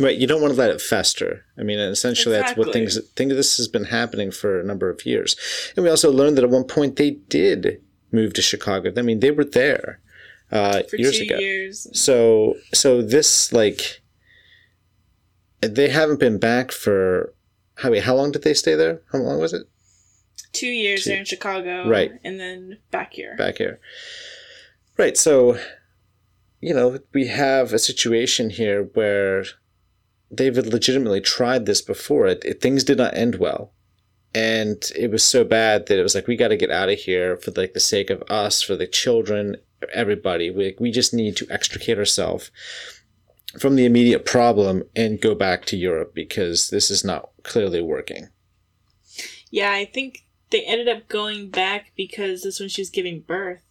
Right, you don't want to let it fester. I mean, essentially, that's what things. Think this has been happening for a number of years, and we also learned that at one point they did move to Chicago. I mean, they were there uh, for years two ago. years. So, so this like they haven't been back for how how long did they stay there? How long was it? Two years Two- there in Chicago. Right. And then back here. back here. Right. So, you know, we have a situation here where they've legitimately tried this before. It, it things did not end well, and it was so bad that it was like we got to get out of here for like the sake of us, for the children, everybody. We we just need to extricate ourselves from the immediate problem and go back to Europe because this is not clearly working. Yeah, I think they ended up going back because this when she was giving birth.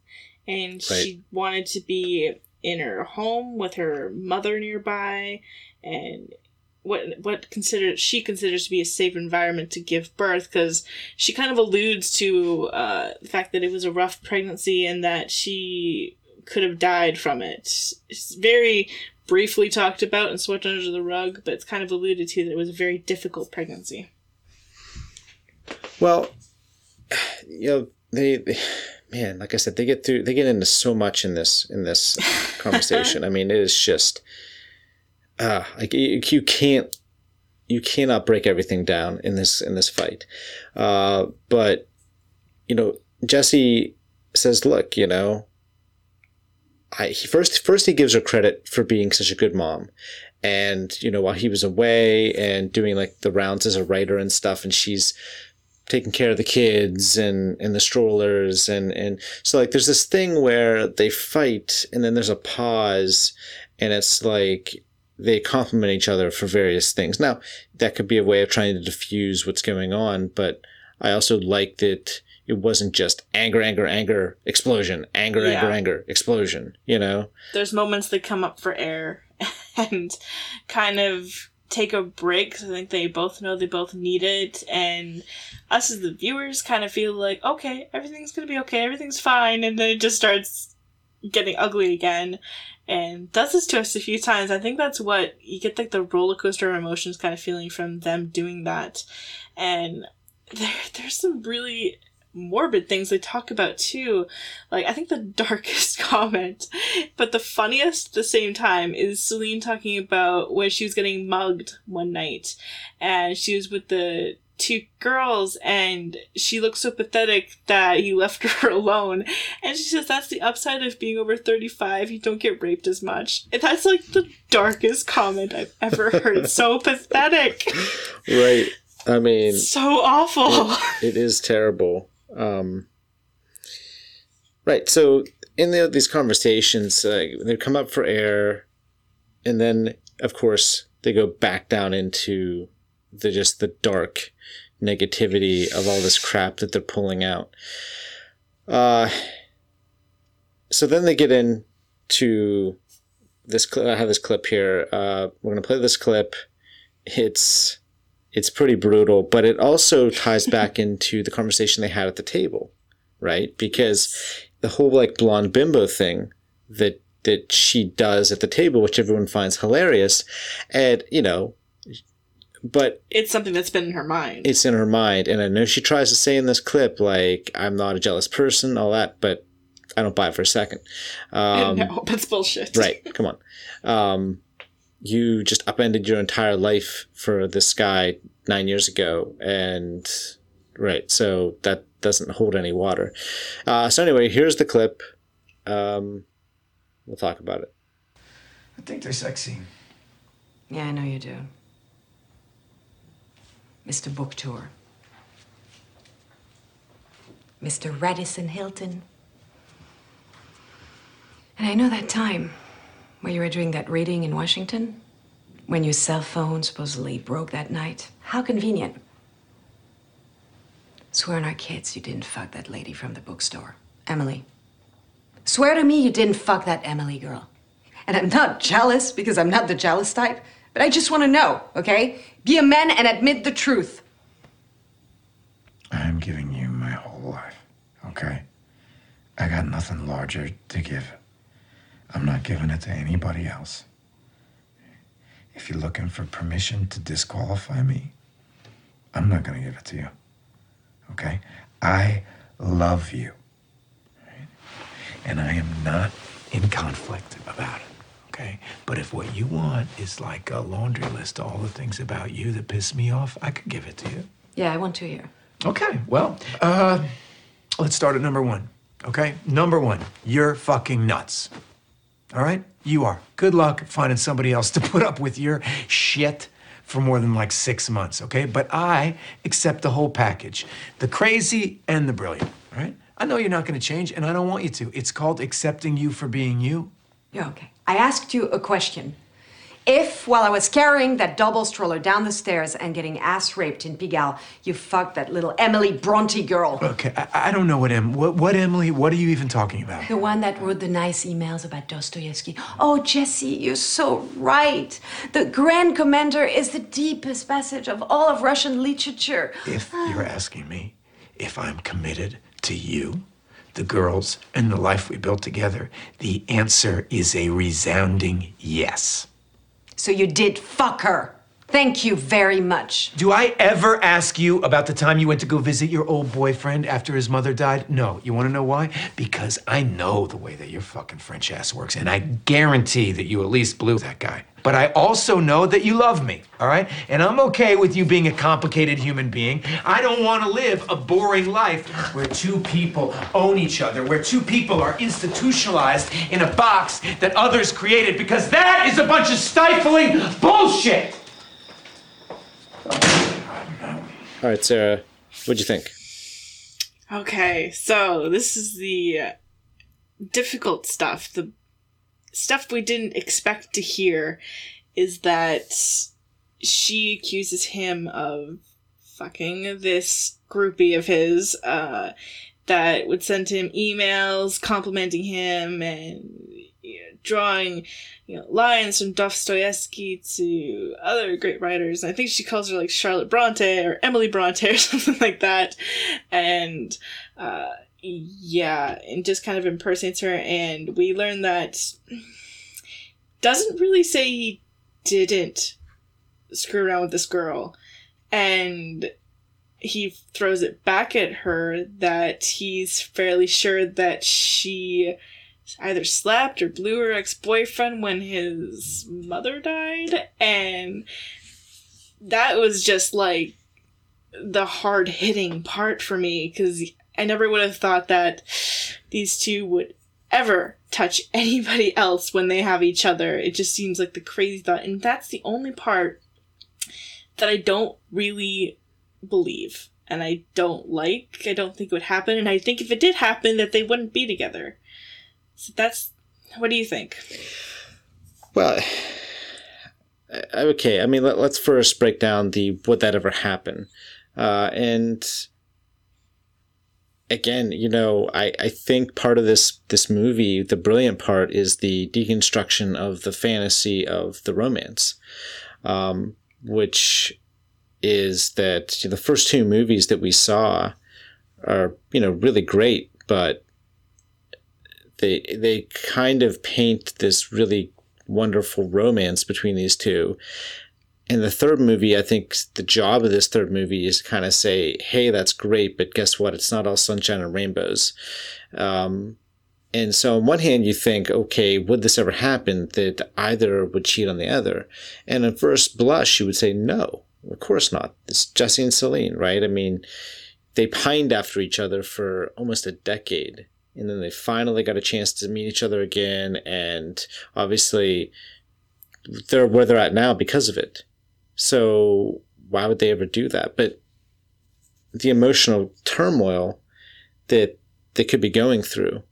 And she wanted to be in her home with her mother nearby and what what considered she considers to be a safe environment to give birth because she kind of alludes to uh, the fact that it was a rough pregnancy and that she could have died from it. It's very briefly talked about and swept under the rug, but it's kind of alluded to that it was a very difficult pregnancy. Well, you know, they, they man, like I said, they get through they get into so much in this in this conversation. I mean, it is just uh like you, you can't you cannot break everything down in this in this fight. Uh but you know, Jesse says, "Look, you know, I he first first he gives her credit for being such a good mom." And you know, while he was away and doing like the rounds as a writer and stuff, and she's taking care of the kids and and the strollers and and so like there's this thing where they fight and then there's a pause and it's like they complement each other for various things. Now, that could be a way of trying to diffuse what's going on, but I also like that it wasn't just anger, anger, anger, explosion, anger, Yeah. anger, anger, explosion, you know? There's moments they come up for air and kind of take a break. I think they both know they both need it and us as the viewers kind of feel like okay everything's gonna be okay everything's fine and then it just starts getting ugly again and does this to us a few times. I think that's what you get like the roller coaster of emotions kind of feeling from them doing that. And there there's some really morbid things they talk about too. Like I think the darkest comment but the funniest at the same time is Celine talking about when she was getting mugged one night and she was with the two girls and she looked so pathetic that he left her alone and she says that's the upside of being over 35 you don't get raped as much and that's like the darkest comment i've ever heard so pathetic Right. I mean, so awful it is terrible. Um, right. So in the, these conversations, uh, they come up for air, and then of course they go back down into the just the dark negativity of all this crap that they're pulling out. Uh, so then they get into this. Cl- I have this clip here. Uh, we're gonna play this clip. It's it's pretty brutal, but it also ties back into the conversation they had at the table, right? Because the whole like blonde bimbo thing that that she does at the table, which everyone finds hilarious, and you know, but it's something that's been in her mind it's in her mind, and I know she tries to say in this clip like I'm not a jealous person, all that, but I don't buy it for a second. Um, no that's bullshit right come on um, you just upended your entire life for this guy nine years ago and right so that doesn't hold any water uh, so anyway here's the clip um, we'll talk about it I think they're sexy. Yeah, I know you do. Mr. Book Tour. Mr. Radisson Hilton. And I know that time where you were doing that reading in Washington? When your cell phone supposedly broke that night? How convenient. Swear on our kids you didn't fuck that lady from the bookstore. Emily. Swear to me you didn't fuck that Emily girl. And I'm not jealous because I'm not the jealous type, but I just want to know, okay? Be a man and admit the truth. I'm giving you my whole life, okay? I got nothing larger to give. I'm not giving it to anybody else. If you're looking for permission to disqualify me, I'm not gonna give it to you, okay? I love you, right? and I am not in conflict about it. Okay, but if what you want is like a laundry list of all the things about you that piss me off, I could give it to you. Yeah, I want to hear. Okay, well, uh, let's start at number one. Okay, number one, you're fucking nuts. All right, you are. Good luck finding somebody else to put up with your shit for more than like six months. Okay, but I accept the whole package, the crazy and the brilliant. All right, I know you're not going to change, and I don't want you to. It's called accepting you for being you. Yeah, okay. I asked you a question. If, while I was carrying that double stroller down the stairs and getting ass raped in Pigalle, you fucked that little Emily Bronte girl, Okay, I, I don't know what Em. What, what Emily? What are you even talking about? the one that wrote the nice emails about Dostoevsky. Oh, Jesse, you're so right. The Grand Commander is the deepest passage of all of Russian literature. If you're asking me if I'm committed to you, the girls, and the life we built together, the answer is a resounding yes. So you did fuck her. Thank you very much. Do I ever ask you about the time you went to go visit your old boyfriend after his mother died? No. You want to know why? Because I know the way that your fucking French ass works, and I guarantee that you at least blew that guy. But I also know that you love me, all right? And I'm okay with you being a complicated human being. I don't want to live a boring life where two people own each other, where two people are institutionalized in a box that others created, because that is a bunch of stifling bullshit! all right sarah what'd you think Okay, so this is the uh, difficult stuff, the stuff we didn't expect to hear. is that she accuses him of fucking this groupie of his uh, that would send him emails complimenting him and you know, drawing you know, lines from Dostoevsky to other great writers. I think she calls her like Charlotte Bronte or Emily Bronte or something like that. And uh, yeah, and just kind of impersonates her. And we learn that doesn't really say he didn't screw around with this girl. And he throws it back at her that he's fairly sure that she either slapped or blew her ex-boyfriend when his mother died and that was just like the hard hitting part for me because i never would have thought that these two would ever touch anybody else when they have each other. It just seems like the crazy thought. And that's the only part that i don't really believe. And i don't like i don't think it would happen. And i think if it did happen that they wouldn't be together. So that's what do you think? Well, okay. I mean, let, us first break down the would that ever happen, uh, and again, you know, I, I think part of this this movie, the brilliant part, is the deconstruction of the fantasy of the romance, um, which is that the first two movies that we saw are you know really great, but they they kind of paint this really wonderful romance between these two. In the third movie, I think the job of this third movie is to kind of say, "Hey, that's great, but guess what? It's not all sunshine and rainbows." Um, and so, on one hand, you think, "Okay, would this ever happen that either would cheat on the other?" And at first blush, you would say, "No, of course not. It's Jesse and Celine, right? I mean, they pined after each other for almost a decade." and then they finally got a chance to meet each other again and obviously they're where they're at now because of it so why would they ever do that? But the emotional turmoil that they could be going through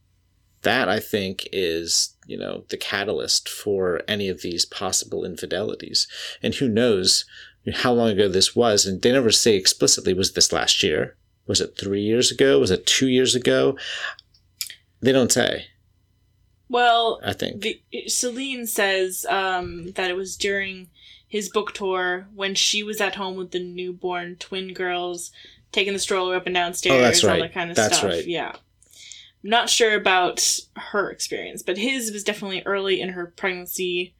that i think is you know the catalyst for any of these possible infidelities. And who knows how long ago this was. And they never say explicitly was this last year? Was it three years ago? Was it two years ago? They don't say. Well, I think. the, Celine says um, that it was during his book tour when she was at home with the newborn twin girls, taking the stroller up and downstairs, oh, that's right. all that kind of that's stuff. Right. Yeah. I'm not sure about her experience, but his was definitely early in her pregnancy.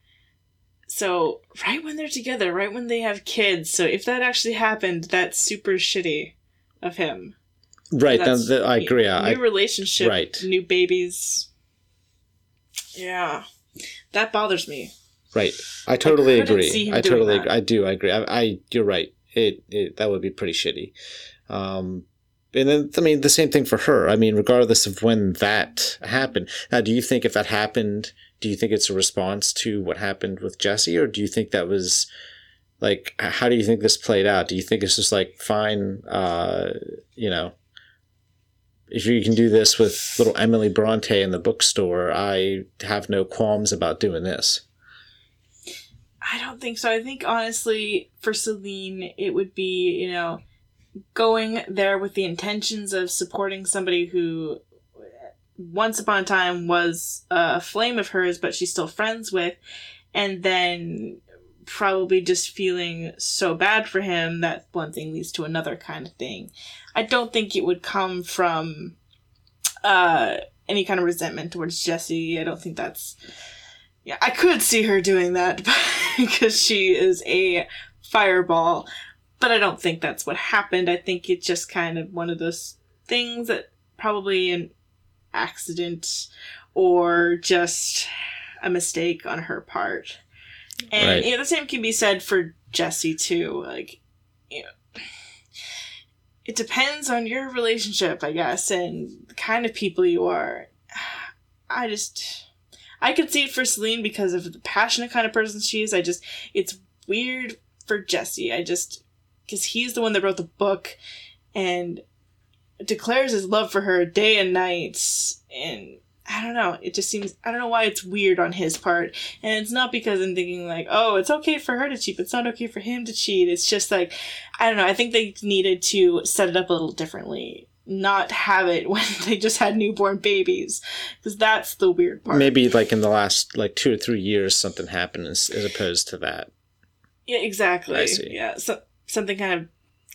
So, right when they're together, right when they have kids. So, if that actually happened, that's super shitty of him. Right. Then the, I agree. New I, relationship. Right. New babies. Yeah, that bothers me. Right. I totally I agree. I totally. Agree. I do. I agree. I, I. You're right. It, it. That would be pretty shitty. Um, and then I mean the same thing for her. I mean, regardless of when that happened. Now, do you think if that happened, do you think it's a response to what happened with Jesse, or do you think that was like how do you think this played out? Do you think it's just like fine, uh, you know, if you can do this with little Emily Bronte in the bookstore, I have no qualms about doing this. I don't think so. I think honestly, for Celine, it would be, you know, going there with the intentions of supporting somebody who once upon a time was a flame of hers, but she's still friends with, and then probably just feeling so bad for him that one thing leads to another kind of thing. I don't think it would come from uh, any kind of resentment towards Jesse. I don't think that's. Yeah, I could see her doing that because she is a fireball, but I don't think that's what happened. I think it's just kind of one of those things that probably an accident or just a mistake on her part. And right. you know, the same can be said for Jesse too. Like, you know, it depends on your relationship, I guess, and the kind of people you are. I just, I could see it for Celine because of the passionate kind of person she is. I just, it's weird for Jesse. I just, because he's the one that wrote the book, and declares his love for her day and night, and I don't know. It just seems I don't know why it's weird on his part, and it's not because I'm thinking like, oh, it's okay for her to cheat, it's not okay for him to cheat. It's just like, I don't know. I think they needed to set it up a little differently, not have it when they just had newborn babies, because that's the weird part. Maybe like in the last like two or three years, something happened as, as opposed to that. Yeah, exactly. I see. Yeah, so something kind of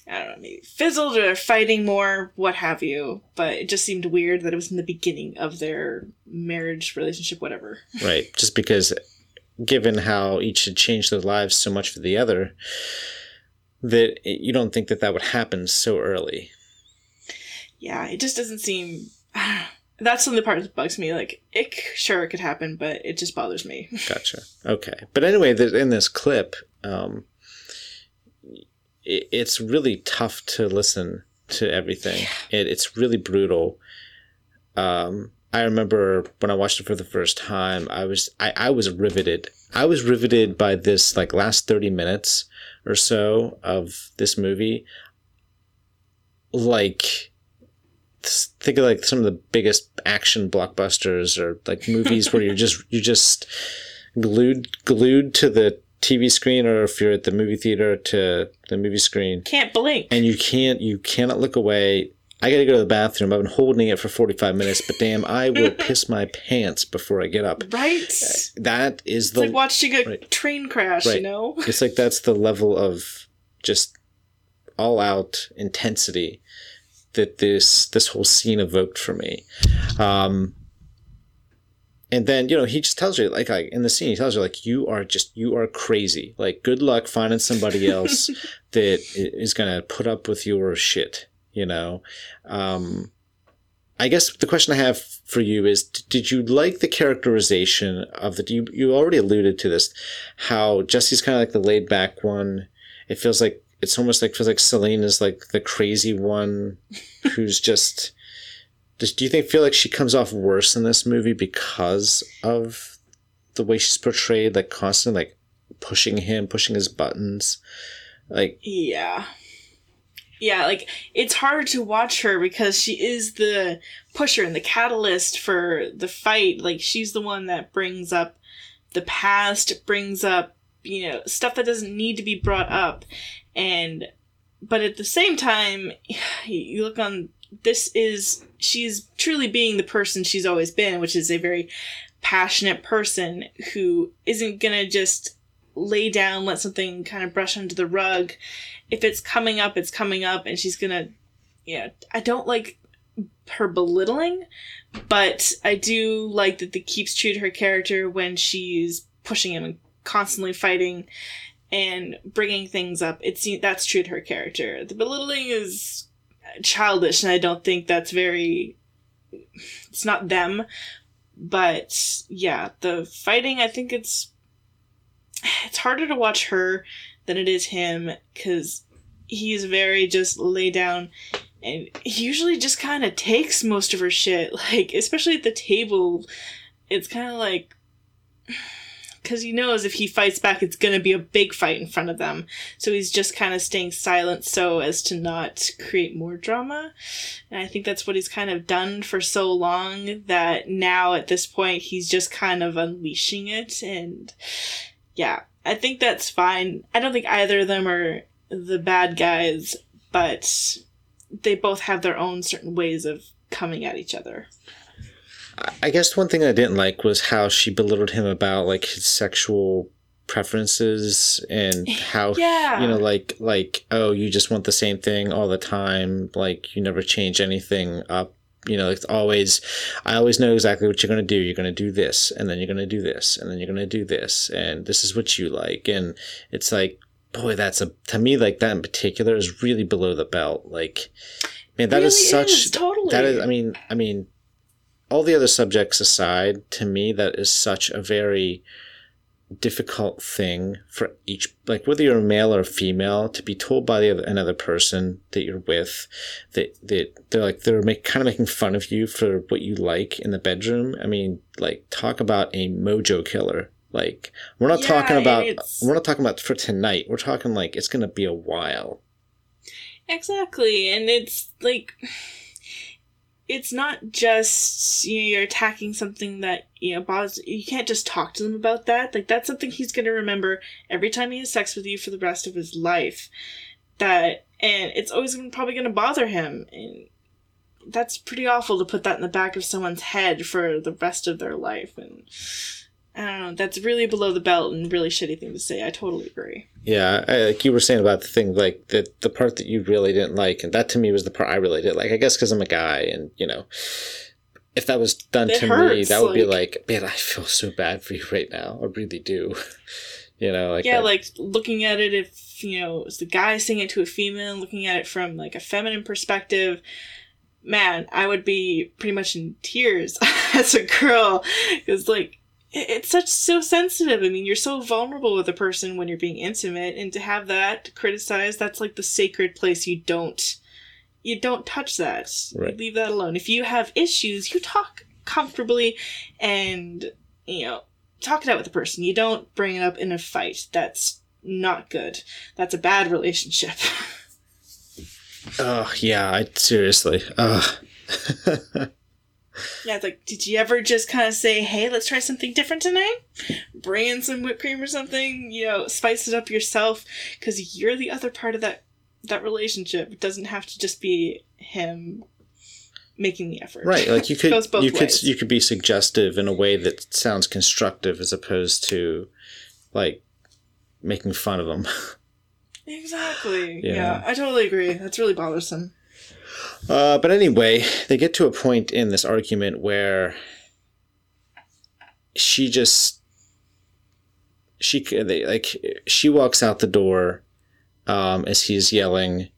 I don't know, maybe fizzled or fighting more, what have you. But it just seemed weird that it was in the beginning of their marriage, relationship, whatever. Right. Just because, given how each had changed their lives so much for the other, that it- you don't think that that would happen so early. Yeah, it just doesn't seem. That's the part that bugs me. Like, it sure it could happen, but it just bothers me. Gotcha. Okay. But anyway, in this clip, um, it, it's really tough to listen to everything. It, it's really brutal. Um, I remember when I watched it for the first time, I was I, I was riveted. I was riveted by this like last thirty minutes or so of this movie. Like think of like some of the biggest action blockbusters or like movies where you're just you're just glued glued to the TV screen or if you're at the movie theater to the movie screen Can't blink. and you can't you cannot look away. I gotta go to the bathroom. I've been holding it for 45 minutes, but damn, I will piss my pants before I get up. right? Uh, that is the like watching a right. train crash, you know? it's like that's the level of just all out intensity that this this whole scene evoked for me um and then you know he just tells you like like in the scene he tells you like you are just you are crazy like good luck finding somebody else that is gonna put up with your shit you know um I guess the question I have for you is: Did you like the characterization of the? You you already alluded to this, how Jesse's kind of like the laid back one. It feels like it's almost like feels like Celine is like the crazy one, who's just. Just do you think feel like she comes off worse in this movie because of the way she's portrayed, like constantly like pushing him, pushing his buttons, like Yeah. Yeah, like it's hard to watch her because she is the pusher and the catalyst for the fight. Like she's the one that brings up the past, brings up, you know, stuff that doesn't need to be brought up. And but at the same time, you look on this is she's truly being the person she's always been, which is a very passionate person who isn't to just lay down, let something kind of brush under the rug if it's coming up, it's coming up, and she's gonna, yeah. I don't like her belittling, but I do like that it keeps true to her character when she's pushing him and constantly fighting and bringing things up. It's that's true to her character. The belittling is childish, and I don't think that's very. It's not them, but yeah, the fighting. I think it's it's harder to watch her than it is him because he's very just lay down and he usually just kind of takes most of her shit like especially at the table it's kind of like because he knows if he fights back it's going to be a big fight in front of them so he's just kind of staying silent so as to not create more drama and i think that's what he's kind of done for so long that now at this point he's just kind of unleashing it and yeah, I think that's fine. I don't think either of them are the bad guys, but they both have their own certain ways of coming at each other. I guess one thing I didn't like was how she belittled him about like his sexual preferences and how Yeah. you know like like oh you just want the same thing all the time like you never change anything up you know it's always I always know exactly what you're going to do you're going to do this and then you're going to do this and then you're going to do this and this is what you like and it's like boy that's a to me like that in particular is really below the belt like man that is Really such is, totally. that is i mean i mean all the other subjects aside to me that is such a very difficult thing for each like whether you're a male or female to be told by the other, another person that you're with that that they're like they're make, kind of making fun of you for what you like in the bedroom. I mean like talk about a mojo killer. Like we're not Yeah, talking about we're not talking about for tonight. We're talking like it's gonna be a while. Exactly, and it's like it's not just you know, you're attacking something that you know bothers you can't just talk to them about that. Like that's something he's going to remember every time he has sex with you for the rest of his life. That and it's always gonna, probably going to bother him. And that's pretty awful to put that in the back of someone's head for the rest of their life. And i don't know that's really below the belt and really shitty thing to say i totally agree Yeah, I, like you were saying about the thing, like the the part that you really didn't like, and that to me was the part I really did like. I guess because I'm a guy, and you know, if that was done It to me, that would be like- like, man, I feel so bad for you right now. I really do. you know, like yeah that- like looking at it if you know it's the guy saying it to a female looking at it from like a feminine perspective man i would be pretty much in tears as a girl because like it's such so sensitive i mean you're so vulnerable with a person when you're being intimate and to have that criticized that's like the sacred place you don't you don't touch that Right. you leave that alone if you have issues you talk comfortably and you know talk it out with the person. You don't bring it up in a fight. That's not good. That's a bad relationship. oh yeah, I seriously. Ugh. yeah, it's like, did you ever just kind of say, hey, let's try something different tonight? Bring in some whipped cream or something, you know, spice it up yourself, because you're the other part of that that relationship. It doesn't have to just be him making the effort. right, like you could you could you could be suggestive in a way that sounds constructive as opposed to like making fun of them. Exactly. Yeah. yeah, I totally agree. That's really bothersome. Uh, but anyway, they get to a point in this argument where she just she they, like she walks out the door um, as he's yelling.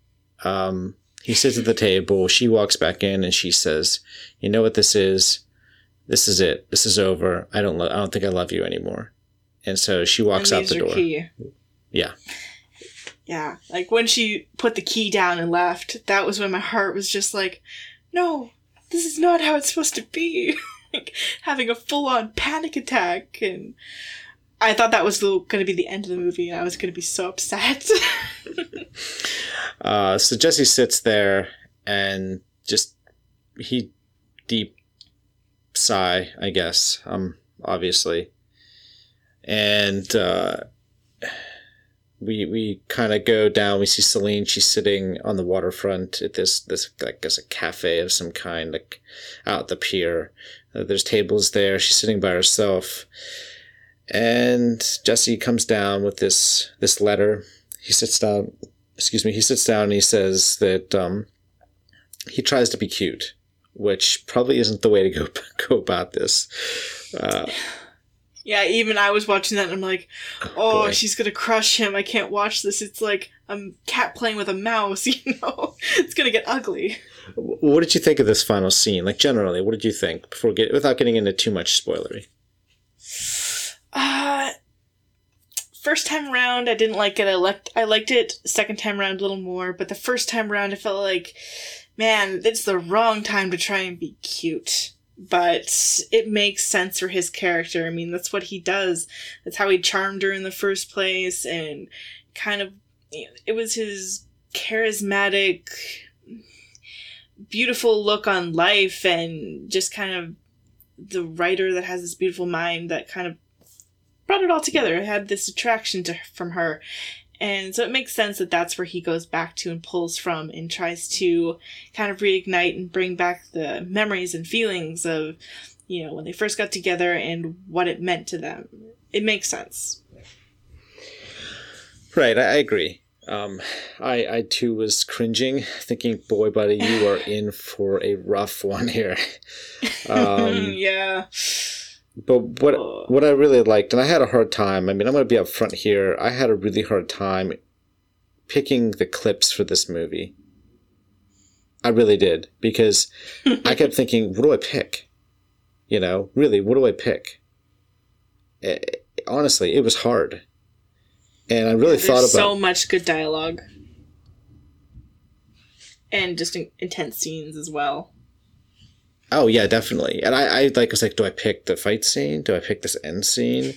Um, he sits at the table. She walks back in and she says, "You know what this is? This is it. This is over. I don't. Lo- I don't think I love you anymore." And so she walks out the door. Key. Yeah. Yeah, like when she put the key down and left, that was when my heart was just like, no, this is not how it's supposed to be. like having a full on panic attack. And I thought that was going to be the end of the movie, and I was going to be so upset. Uh, so Jesse sits there and just he deep sigh, I guess, um, obviously, and uh, we we kind of go down. We see Celine. She's sitting on the waterfront at this this I guess a cafe of some kind, like out the pier. Uh, there's tables there. She's sitting by herself, and Jesse comes down with this this letter. He sits down excuse me, he sits down and he says that um, he tries to be cute, which probably isn't the way to go go about this. Uh, yeah, even I was watching that, and I'm like, oh, boy. she's going to crush him. I can't watch this. It's like a cat playing with a mouse, you know? it's going to get ugly. what did you think of this final scene? Like generally, what did you think before get without getting into too much spoilery? Uh first time around I didn't like it. I liked I liked it second time around a little more, but the first time around I felt like man, it's the wrong time to try and be cute. But it makes sense for his character. I mean, that's what he does. That's how he charmed her in the first place and kind of you know, it was his charismatic beautiful look on life and just kind of the writer that has this beautiful mind that kind of brought it all together. It had this attraction to from her, and so it makes sense that that's where he goes back to and pulls from and tries to kind of reignite and bring back the memories and feelings of you know when they first got together and what it meant to them. It makes sense. Right, I, agree. Um, I I too was cringing, thinking, "Boy, buddy, you are in for a rough one here." Um, yeah. But what what I really liked, and I had a hard time. I mean, I'm going to be upfront here. I had a really hard time picking the clips for this movie. I really did because I kept thinking, what do I pick? You know, really, what do I pick? Eh, honestly, it was hard, and I really There's thought about. so much good dialogue. And just in- intense scenes as well. Oh yeah, definitely. And I, I like was like, do I pick the fight scene? Do I pick this end scene?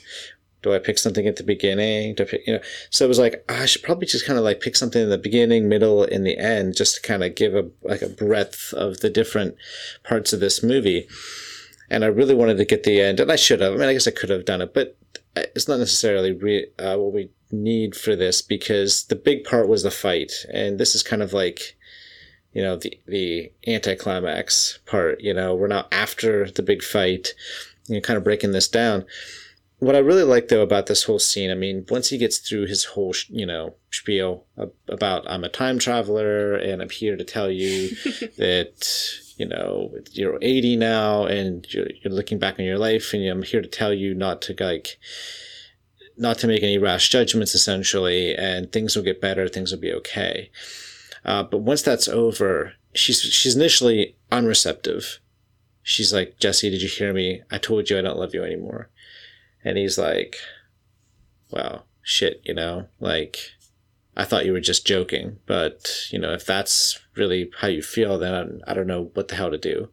Do I pick something at the beginning? Do I pick, you know? So it was like I should probably just kind of like pick something in the beginning, middle, and the end, just to kind of give a like a breadth of the different parts of this movie. And I really wanted to get the end, and I should have. I mean, I guess I could have done it, but it's not necessarily re- uh, what we need for this because the big part was the fight, and this is kind of like you know the the anticlimax part you know we're now after the big fight you know kind of breaking this down. What i really like though about this whole scene i mean once he gets through his whole you know spiel about i'm a time traveler and i'm here to tell you that you know you're 80 now and you're, you're looking back on your life and i'm here to tell you not to like not to make any rash judgments essentially and things will get better things will be okay uh, but once that's over, she's she's initially unreceptive. She's like, Jesse, did you hear me? I told you I don't love you anymore. And he's like, well, shit, you know, like, I thought you were just joking, but, you know, if that's really how you feel, then I don't know what the hell to do.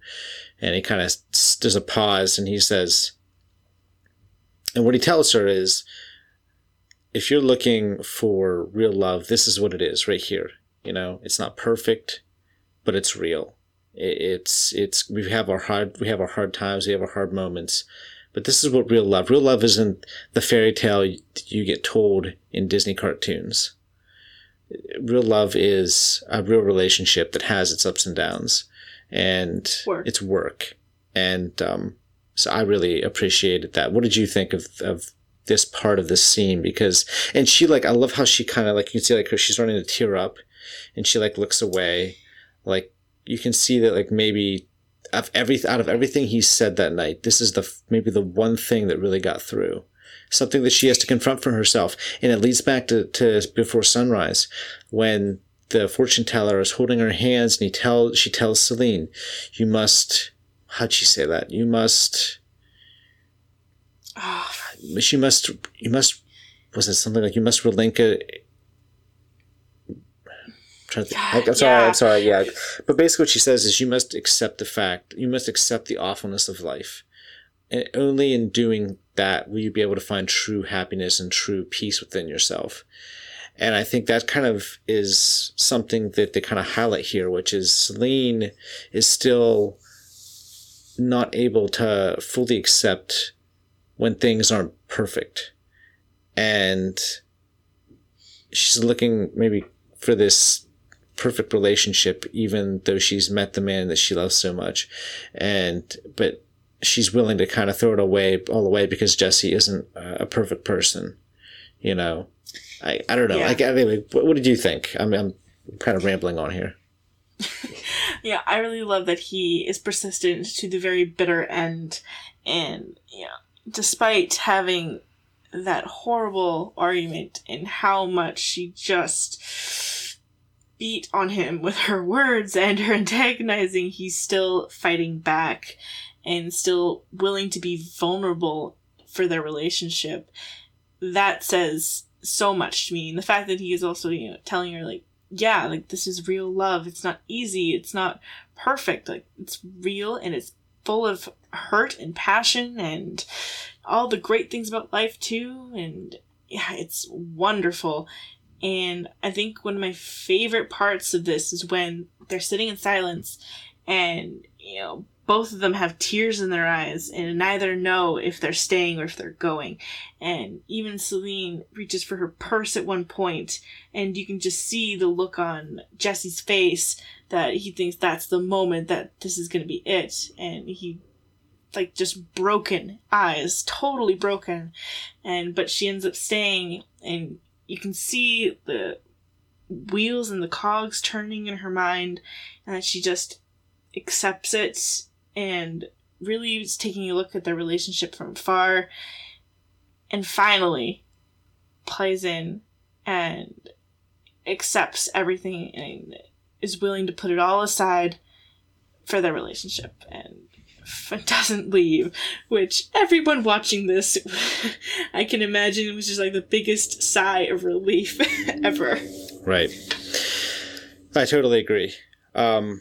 And he kind of, there's a pause and he says, and what he tells her is, if you're looking for real love, this is what it is right here. You know, it's not perfect, but it's real. It's it's we have our hard we have our hard times, we have our hard moments, but this is what real love. Real love isn't the fairy tale you get told in Disney cartoons. Real love is a real relationship that has its ups and downs, and work. it's work. And um, so I really appreciated that. What did you think of of this part of the scene? Because and she like I love how she kind of like you can see like her she's starting to tear up and she like looks away. Like you can see that like maybe of every out of everything he said that night this is the maybe the one thing that really got through. Something that she has to confront for herself and it leads back to, to before sunrise when the fortune teller is holding her hands and he tells she tells celine you must how'd she say that? You must ah. Oh, she must you must was it something like you must relinquish trying to think. I'm sorry, Yeah. I'm sorry, yeah. But basically, what she says is you must accept the fact, you must accept the awfulness of life. And only in doing that will you be able to find true happiness and true peace within yourself. And I think that kind of is something that they kind of highlight here, which is Celine is still not able to fully accept when things aren't perfect. And she's looking maybe for this perfect relationship, even though she's met the man that she loves so much. And, but she's willing to kind of throw it away all the way because Jesse isn't a perfect person, you know? I, I don't know. Yeah. Like, anyway, what, what did you think? I mean, I'm kind of rambling on here. yeah, I really love that he is persistent to the very bitter end, and yeah, despite having that horrible argument and how much she just beat on him with her words and her antagonizing, he's still fighting back and still willing to be vulnerable for their relationship. That says so much to me. And the fact that he is also, you know, telling her like, yeah, like this is real love. It's not easy. It's not perfect. Like it's real and it's full of hurt and passion and all the great things about life too. And yeah, it's wonderful. And I think one of my favorite parts of this is when they're sitting in silence and, you know, both of them have tears in their eyes and neither know if they're staying or if they're going. And even Celine reaches for her purse at one point, and you can just see the look on Jesse's face that he thinks that's the moment that this is going to be it. And he, like, just broken eyes, totally broken. And, but she ends up staying, and you can see the wheels and the cogs turning in her mind, and that she just accepts it and really is taking a look at their relationship from far. And finally plays in and accepts everything and is willing to put it all aside for their relationship. And f- doesn't leave which everyone watching this i can imagine it was just like the biggest sigh of relief ever Right. I totally agree. Um,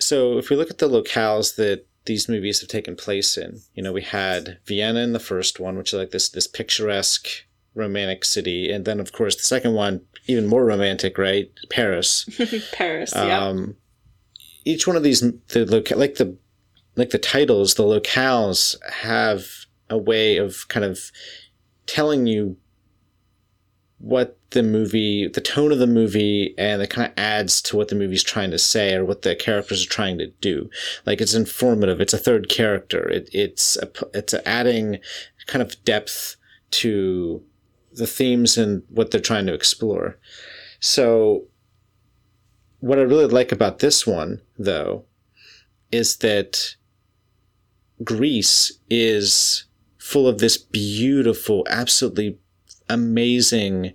so if we look at the locales that these movies have taken place in. You know, we had Vienna in the first one, which is like this this picturesque romantic city, and then of course the second one, even more romantic, right? Paris. Paris, yeah. Um, each one of these, the loca- like the like the titles, the locales have a way of kind of telling you what the movie, the tone of the movie, and it kind of adds to what the movie's trying to say or what the characters are trying to do. Like it's informative. It's a third character. It, it's a, it's adding kind of depth to the themes and what they're trying to explore. So, what I really like about this one, though, is that Greece is full of this beautiful, absolutely amazing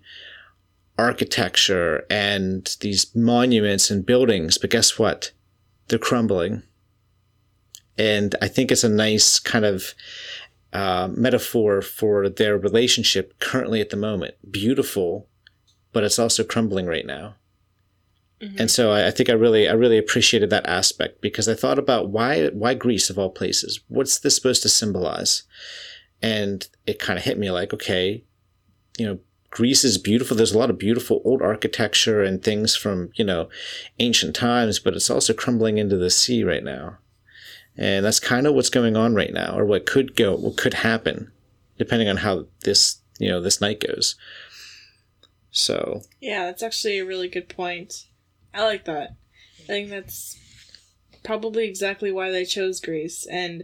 architecture and these monuments and buildings. But guess what? They're crumbling. And I think it's a nice kind of uh, metaphor for their relationship currently at the moment. Beautiful, but it's also crumbling right now. And so I, I think I really, I really appreciated that aspect because I thought about why, why Greece of all places? What's this supposed to symbolize? And it kind of hit me like, okay, you know, Greece is beautiful. There's a lot of beautiful old architecture and things from, you know, ancient times, but it's also crumbling into the sea right now. And that's kind of what's going on right now, or what could go, what could happen, depending on how this, you know, this night goes. So, Yeah, that's actually a really good point. I like that. I think that's probably exactly why they chose Greece. And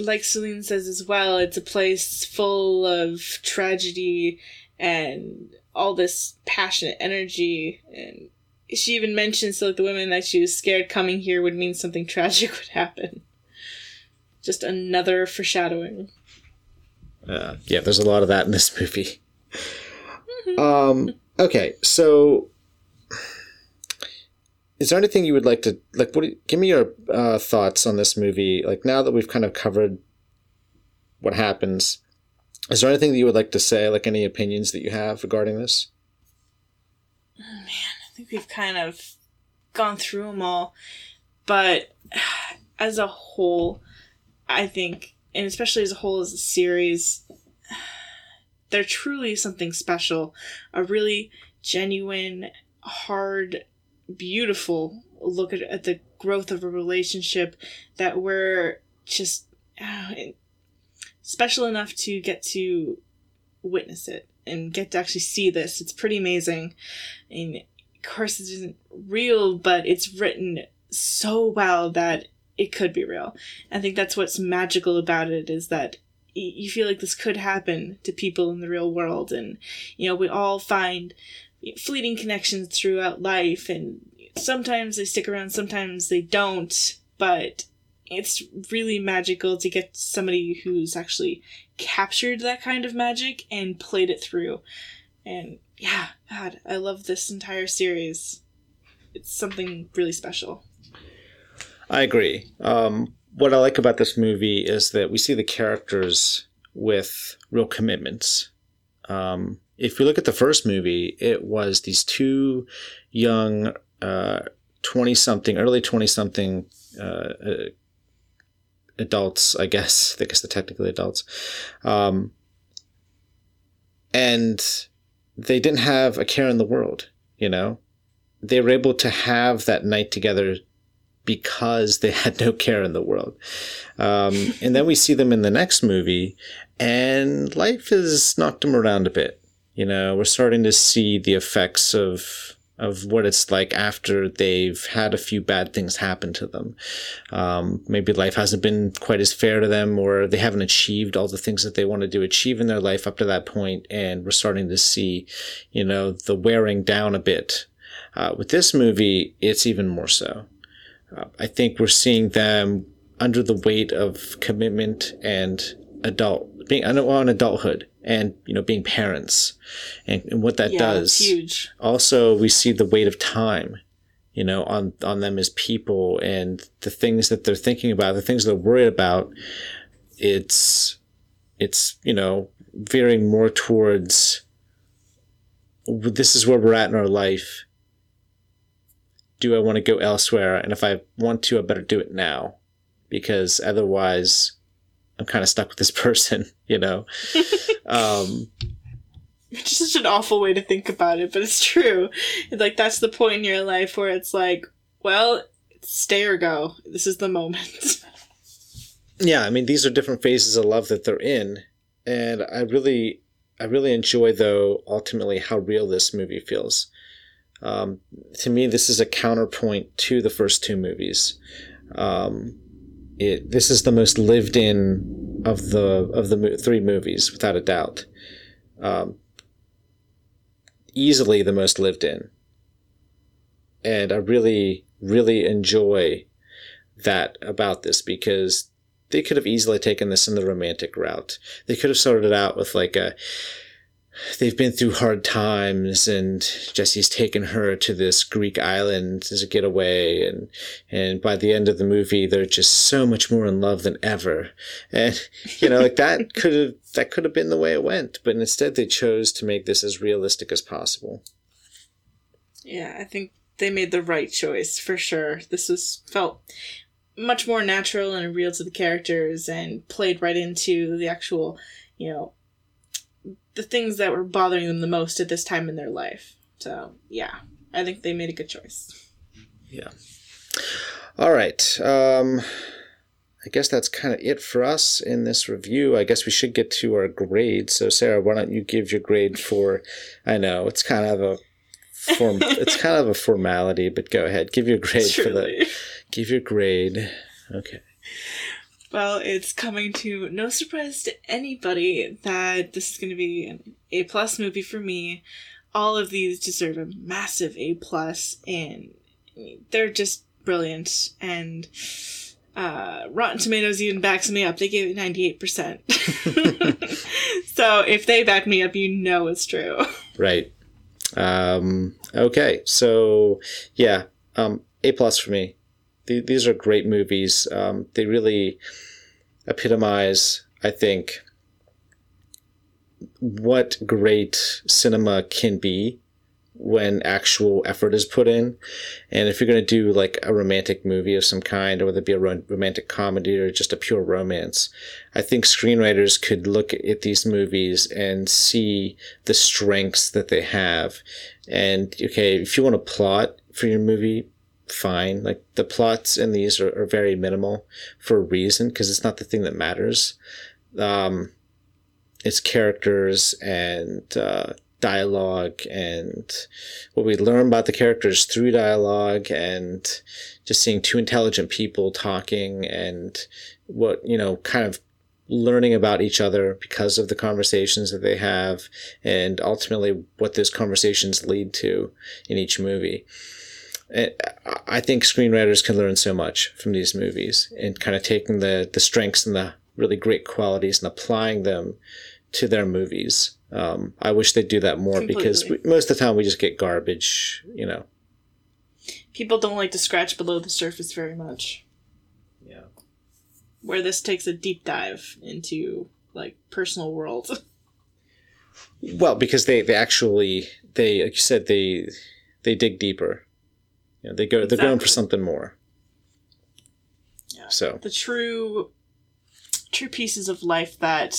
like Celine says as well, it's a place full of tragedy and all this passionate energy. And she even mentions to like, the women that she was scared coming here would mean something tragic would happen. Just another foreshadowing. uh, yeah, there's a lot of that in this movie. Um, okay, so is there anything you would like to like? What? Give me your uh, thoughts on this movie. Like now that we've kind of covered what happens, is there anything that you would like to say? Like any opinions that you have regarding this? Man, I think we've kind of gone through them all, but as a whole, I think, and especially as a whole as a series, they're truly something special. A really genuine, hard, beautiful look at, at the growth of a relationship that we're just uh, special enough to get to witness it and get to actually see this. It's pretty amazing. And of course, it isn't real, but it's written so well that it could be real. I think that's what's magical about it is that you feel like this could happen to people in the real world. And, you know, we all find fleeting connections throughout life, and sometimes they stick around, sometimes they don't, but it's really magical to get somebody who's actually captured that kind of magic and played it through. And yeah, God, I love this entire series. It's something really special. I agree. Um, what I like about this movie is that we see the characters with real commitments. Um, if we look at the first movie, it was these two young, twenty something, early twenty something uh, uh, adults, I guess. I guess they're technically adults, um, and they didn't have a care in the world. You know, they were able to have that night together because they had no care in the world. Um, and then we see them in the next movie, and life has knocked them around a bit. You know, we're starting to see the effects of of what it's like after they've had a few bad things happen to them. Um, maybe life hasn't been quite as fair to them, or they haven't achieved all the things that they wanted to achieve in their life up to that point, and we're starting to see, you know, the wearing down a bit. Uh, with this movie, it's even more so. Uh, I think we're seeing them under the weight of commitment and adult being on adulthood and you know being parents. And, and what that yeah, does it's huge. also we see the weight of time you know on on them as people. And the things that they're thinking about the things they're worried about it's it's you know veering more towards this is where we're at in our life. Do i want to go elsewhere? And if i want to i better do it now. Because otherwise I'm kind of stuck with this person, you know. um, Which is such an awful way to think about it, but it's true. Like that's the point in your life where it's like, well, stay or go. This is the moment. yeah, I mean these are different phases of love that they're in, and I really, I really enjoy though ultimately how real this movie feels. Um, to me, this is a counterpoint to the first two movies. Um, it this is the most lived in of the of the mo- three movies, without a doubt. Um, easily the most lived in, and I really really enjoy that about this because they could have easily taken this in the romantic route. They could have sorted it out with like a they've been through hard times and Jesse's taken her to this Greek island as a getaway and and by the end of the movie they're just so much more in love than ever. And you know like that could have that could have been the way it went, but instead they chose to make this as realistic as possible. yeah, I think they made the right choice for sure. This was felt much more natural and real to the characters and played right into the actual, you know, the things that were bothering them the most at this time in their life. So, yeah, I think they made a good choice. Yeah. All right. Um, I guess that's kind of it for us in this review. I guess we should get to our grade. So, Sarah, why don't you give your grade for? I know it's kind of a form. it's kind of a formality, but go ahead. Give your grade for the. Give your grade. Okay. Well, it's coming to no surprise to anybody that this is going to be an A plus movie for me. All of these deserve a massive A plus, and they're just brilliant. And uh, Rotten Tomatoes even backs me up. They gave it ninety eight percent. So if they back me up, you know it's true. Right. Um, okay. So yeah, um, A plus for me. Th- these are great movies. Um, they really epitomize, I think, what great cinema can be when actual effort is put in. And if you're going to do like a romantic movie of some kind, or whether it be a ro- romantic comedy or just a pure romance, I think screenwriters could look at these movies and see the strengths that they have. And okay, if you want a plot for your movie, fine. Like the plots in these are, are very minimal for a reason because it's not the thing that matters. Um, it's characters and uh, dialogue and what we learn about the characters through dialogue and just seeing two intelligent people talking and what you know kind of learning about each other because of the conversations that they have and ultimately what those conversations lead to in each movie I think screenwriters can learn so much from these movies and kind of taking the the strengths and the really great qualities and applying them to their movies. Um, I wish they'd do that more because we, most of the time we just get garbage, you know. People don't like to scratch below the surface very much. Yeah. Where this takes a deep dive into like personal world. Well, because they, they actually they like you said they they dig deeper. You know, they go they're going for something more. Yeah. So the true true pieces of life that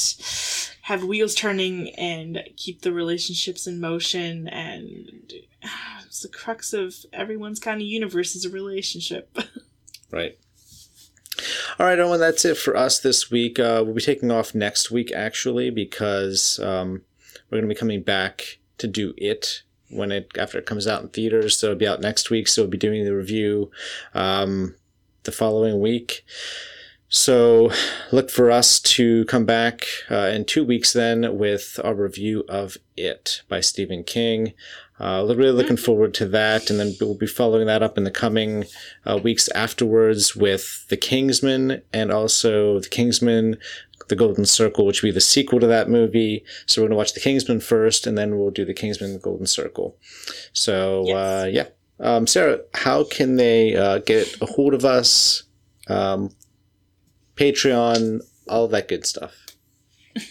have wheels turning and keep the relationships in motion and it's the crux of everyone's kind of universe is a relationship Right. All right, Owen, that's it for us this week. Uh, we'll be taking off next week, actually, because um, we're going to be coming back to do it when it after it comes out in theaters. So it'll be out next week. So we'll be doing the review um, the following week. So look for us to come back uh, in two weeks then with a review of It by Stephen King. Uh, really looking forward to that, and then we'll be following that up in the coming uh, weeks afterwards with The Kingsman and also The Kingsman, The Golden Circle, which will be the sequel to that movie. So we're going to watch The Kingsman first, and then we'll do The Kingsman, The Golden Circle. So, uh, yeah. Um, Sarah, how can they uh, get a hold of us? Um, Patreon, all that good stuff.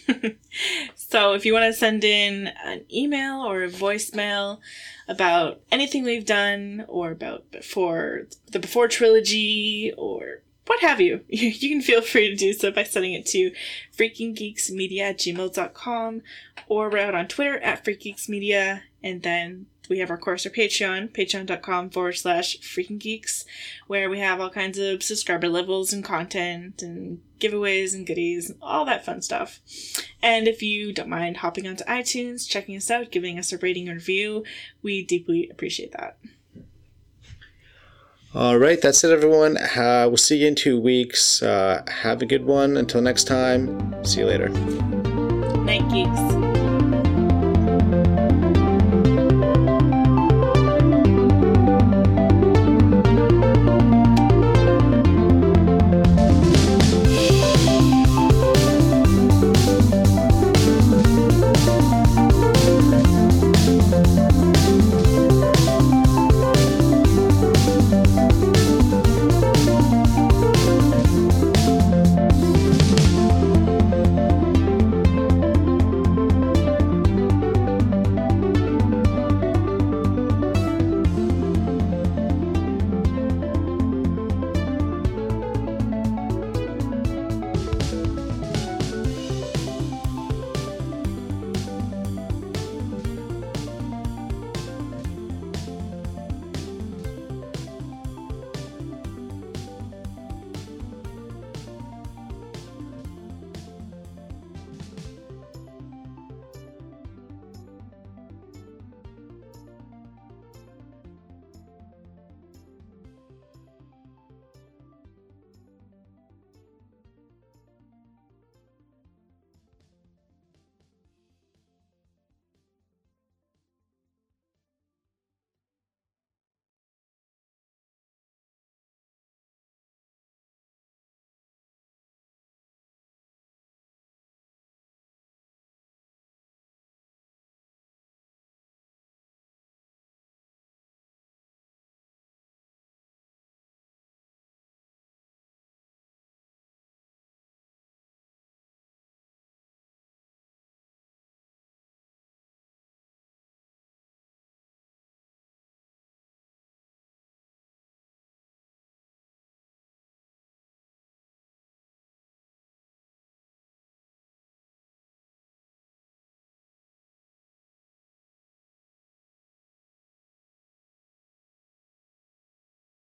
so if you want to send in an email or a voicemail about anything we've done or about before the before trilogy or what have you. You can feel free to do so by sending it to freakinggeeksmedia gmail.com or we're out on Twitter at freakgeeksmedia. And then we have our course or Patreon, patreon.com forward slash freakinggeeks, where we have all kinds of subscriber levels and content and giveaways and goodies, and all that fun stuff. And if you don't mind hopping onto iTunes, checking us out, giving us a rating and review, we deeply appreciate that. All right, that's it, everyone. Uh, we'll see you in two weeks. Uh, have a good one. Until next time, see you later. Night geeks.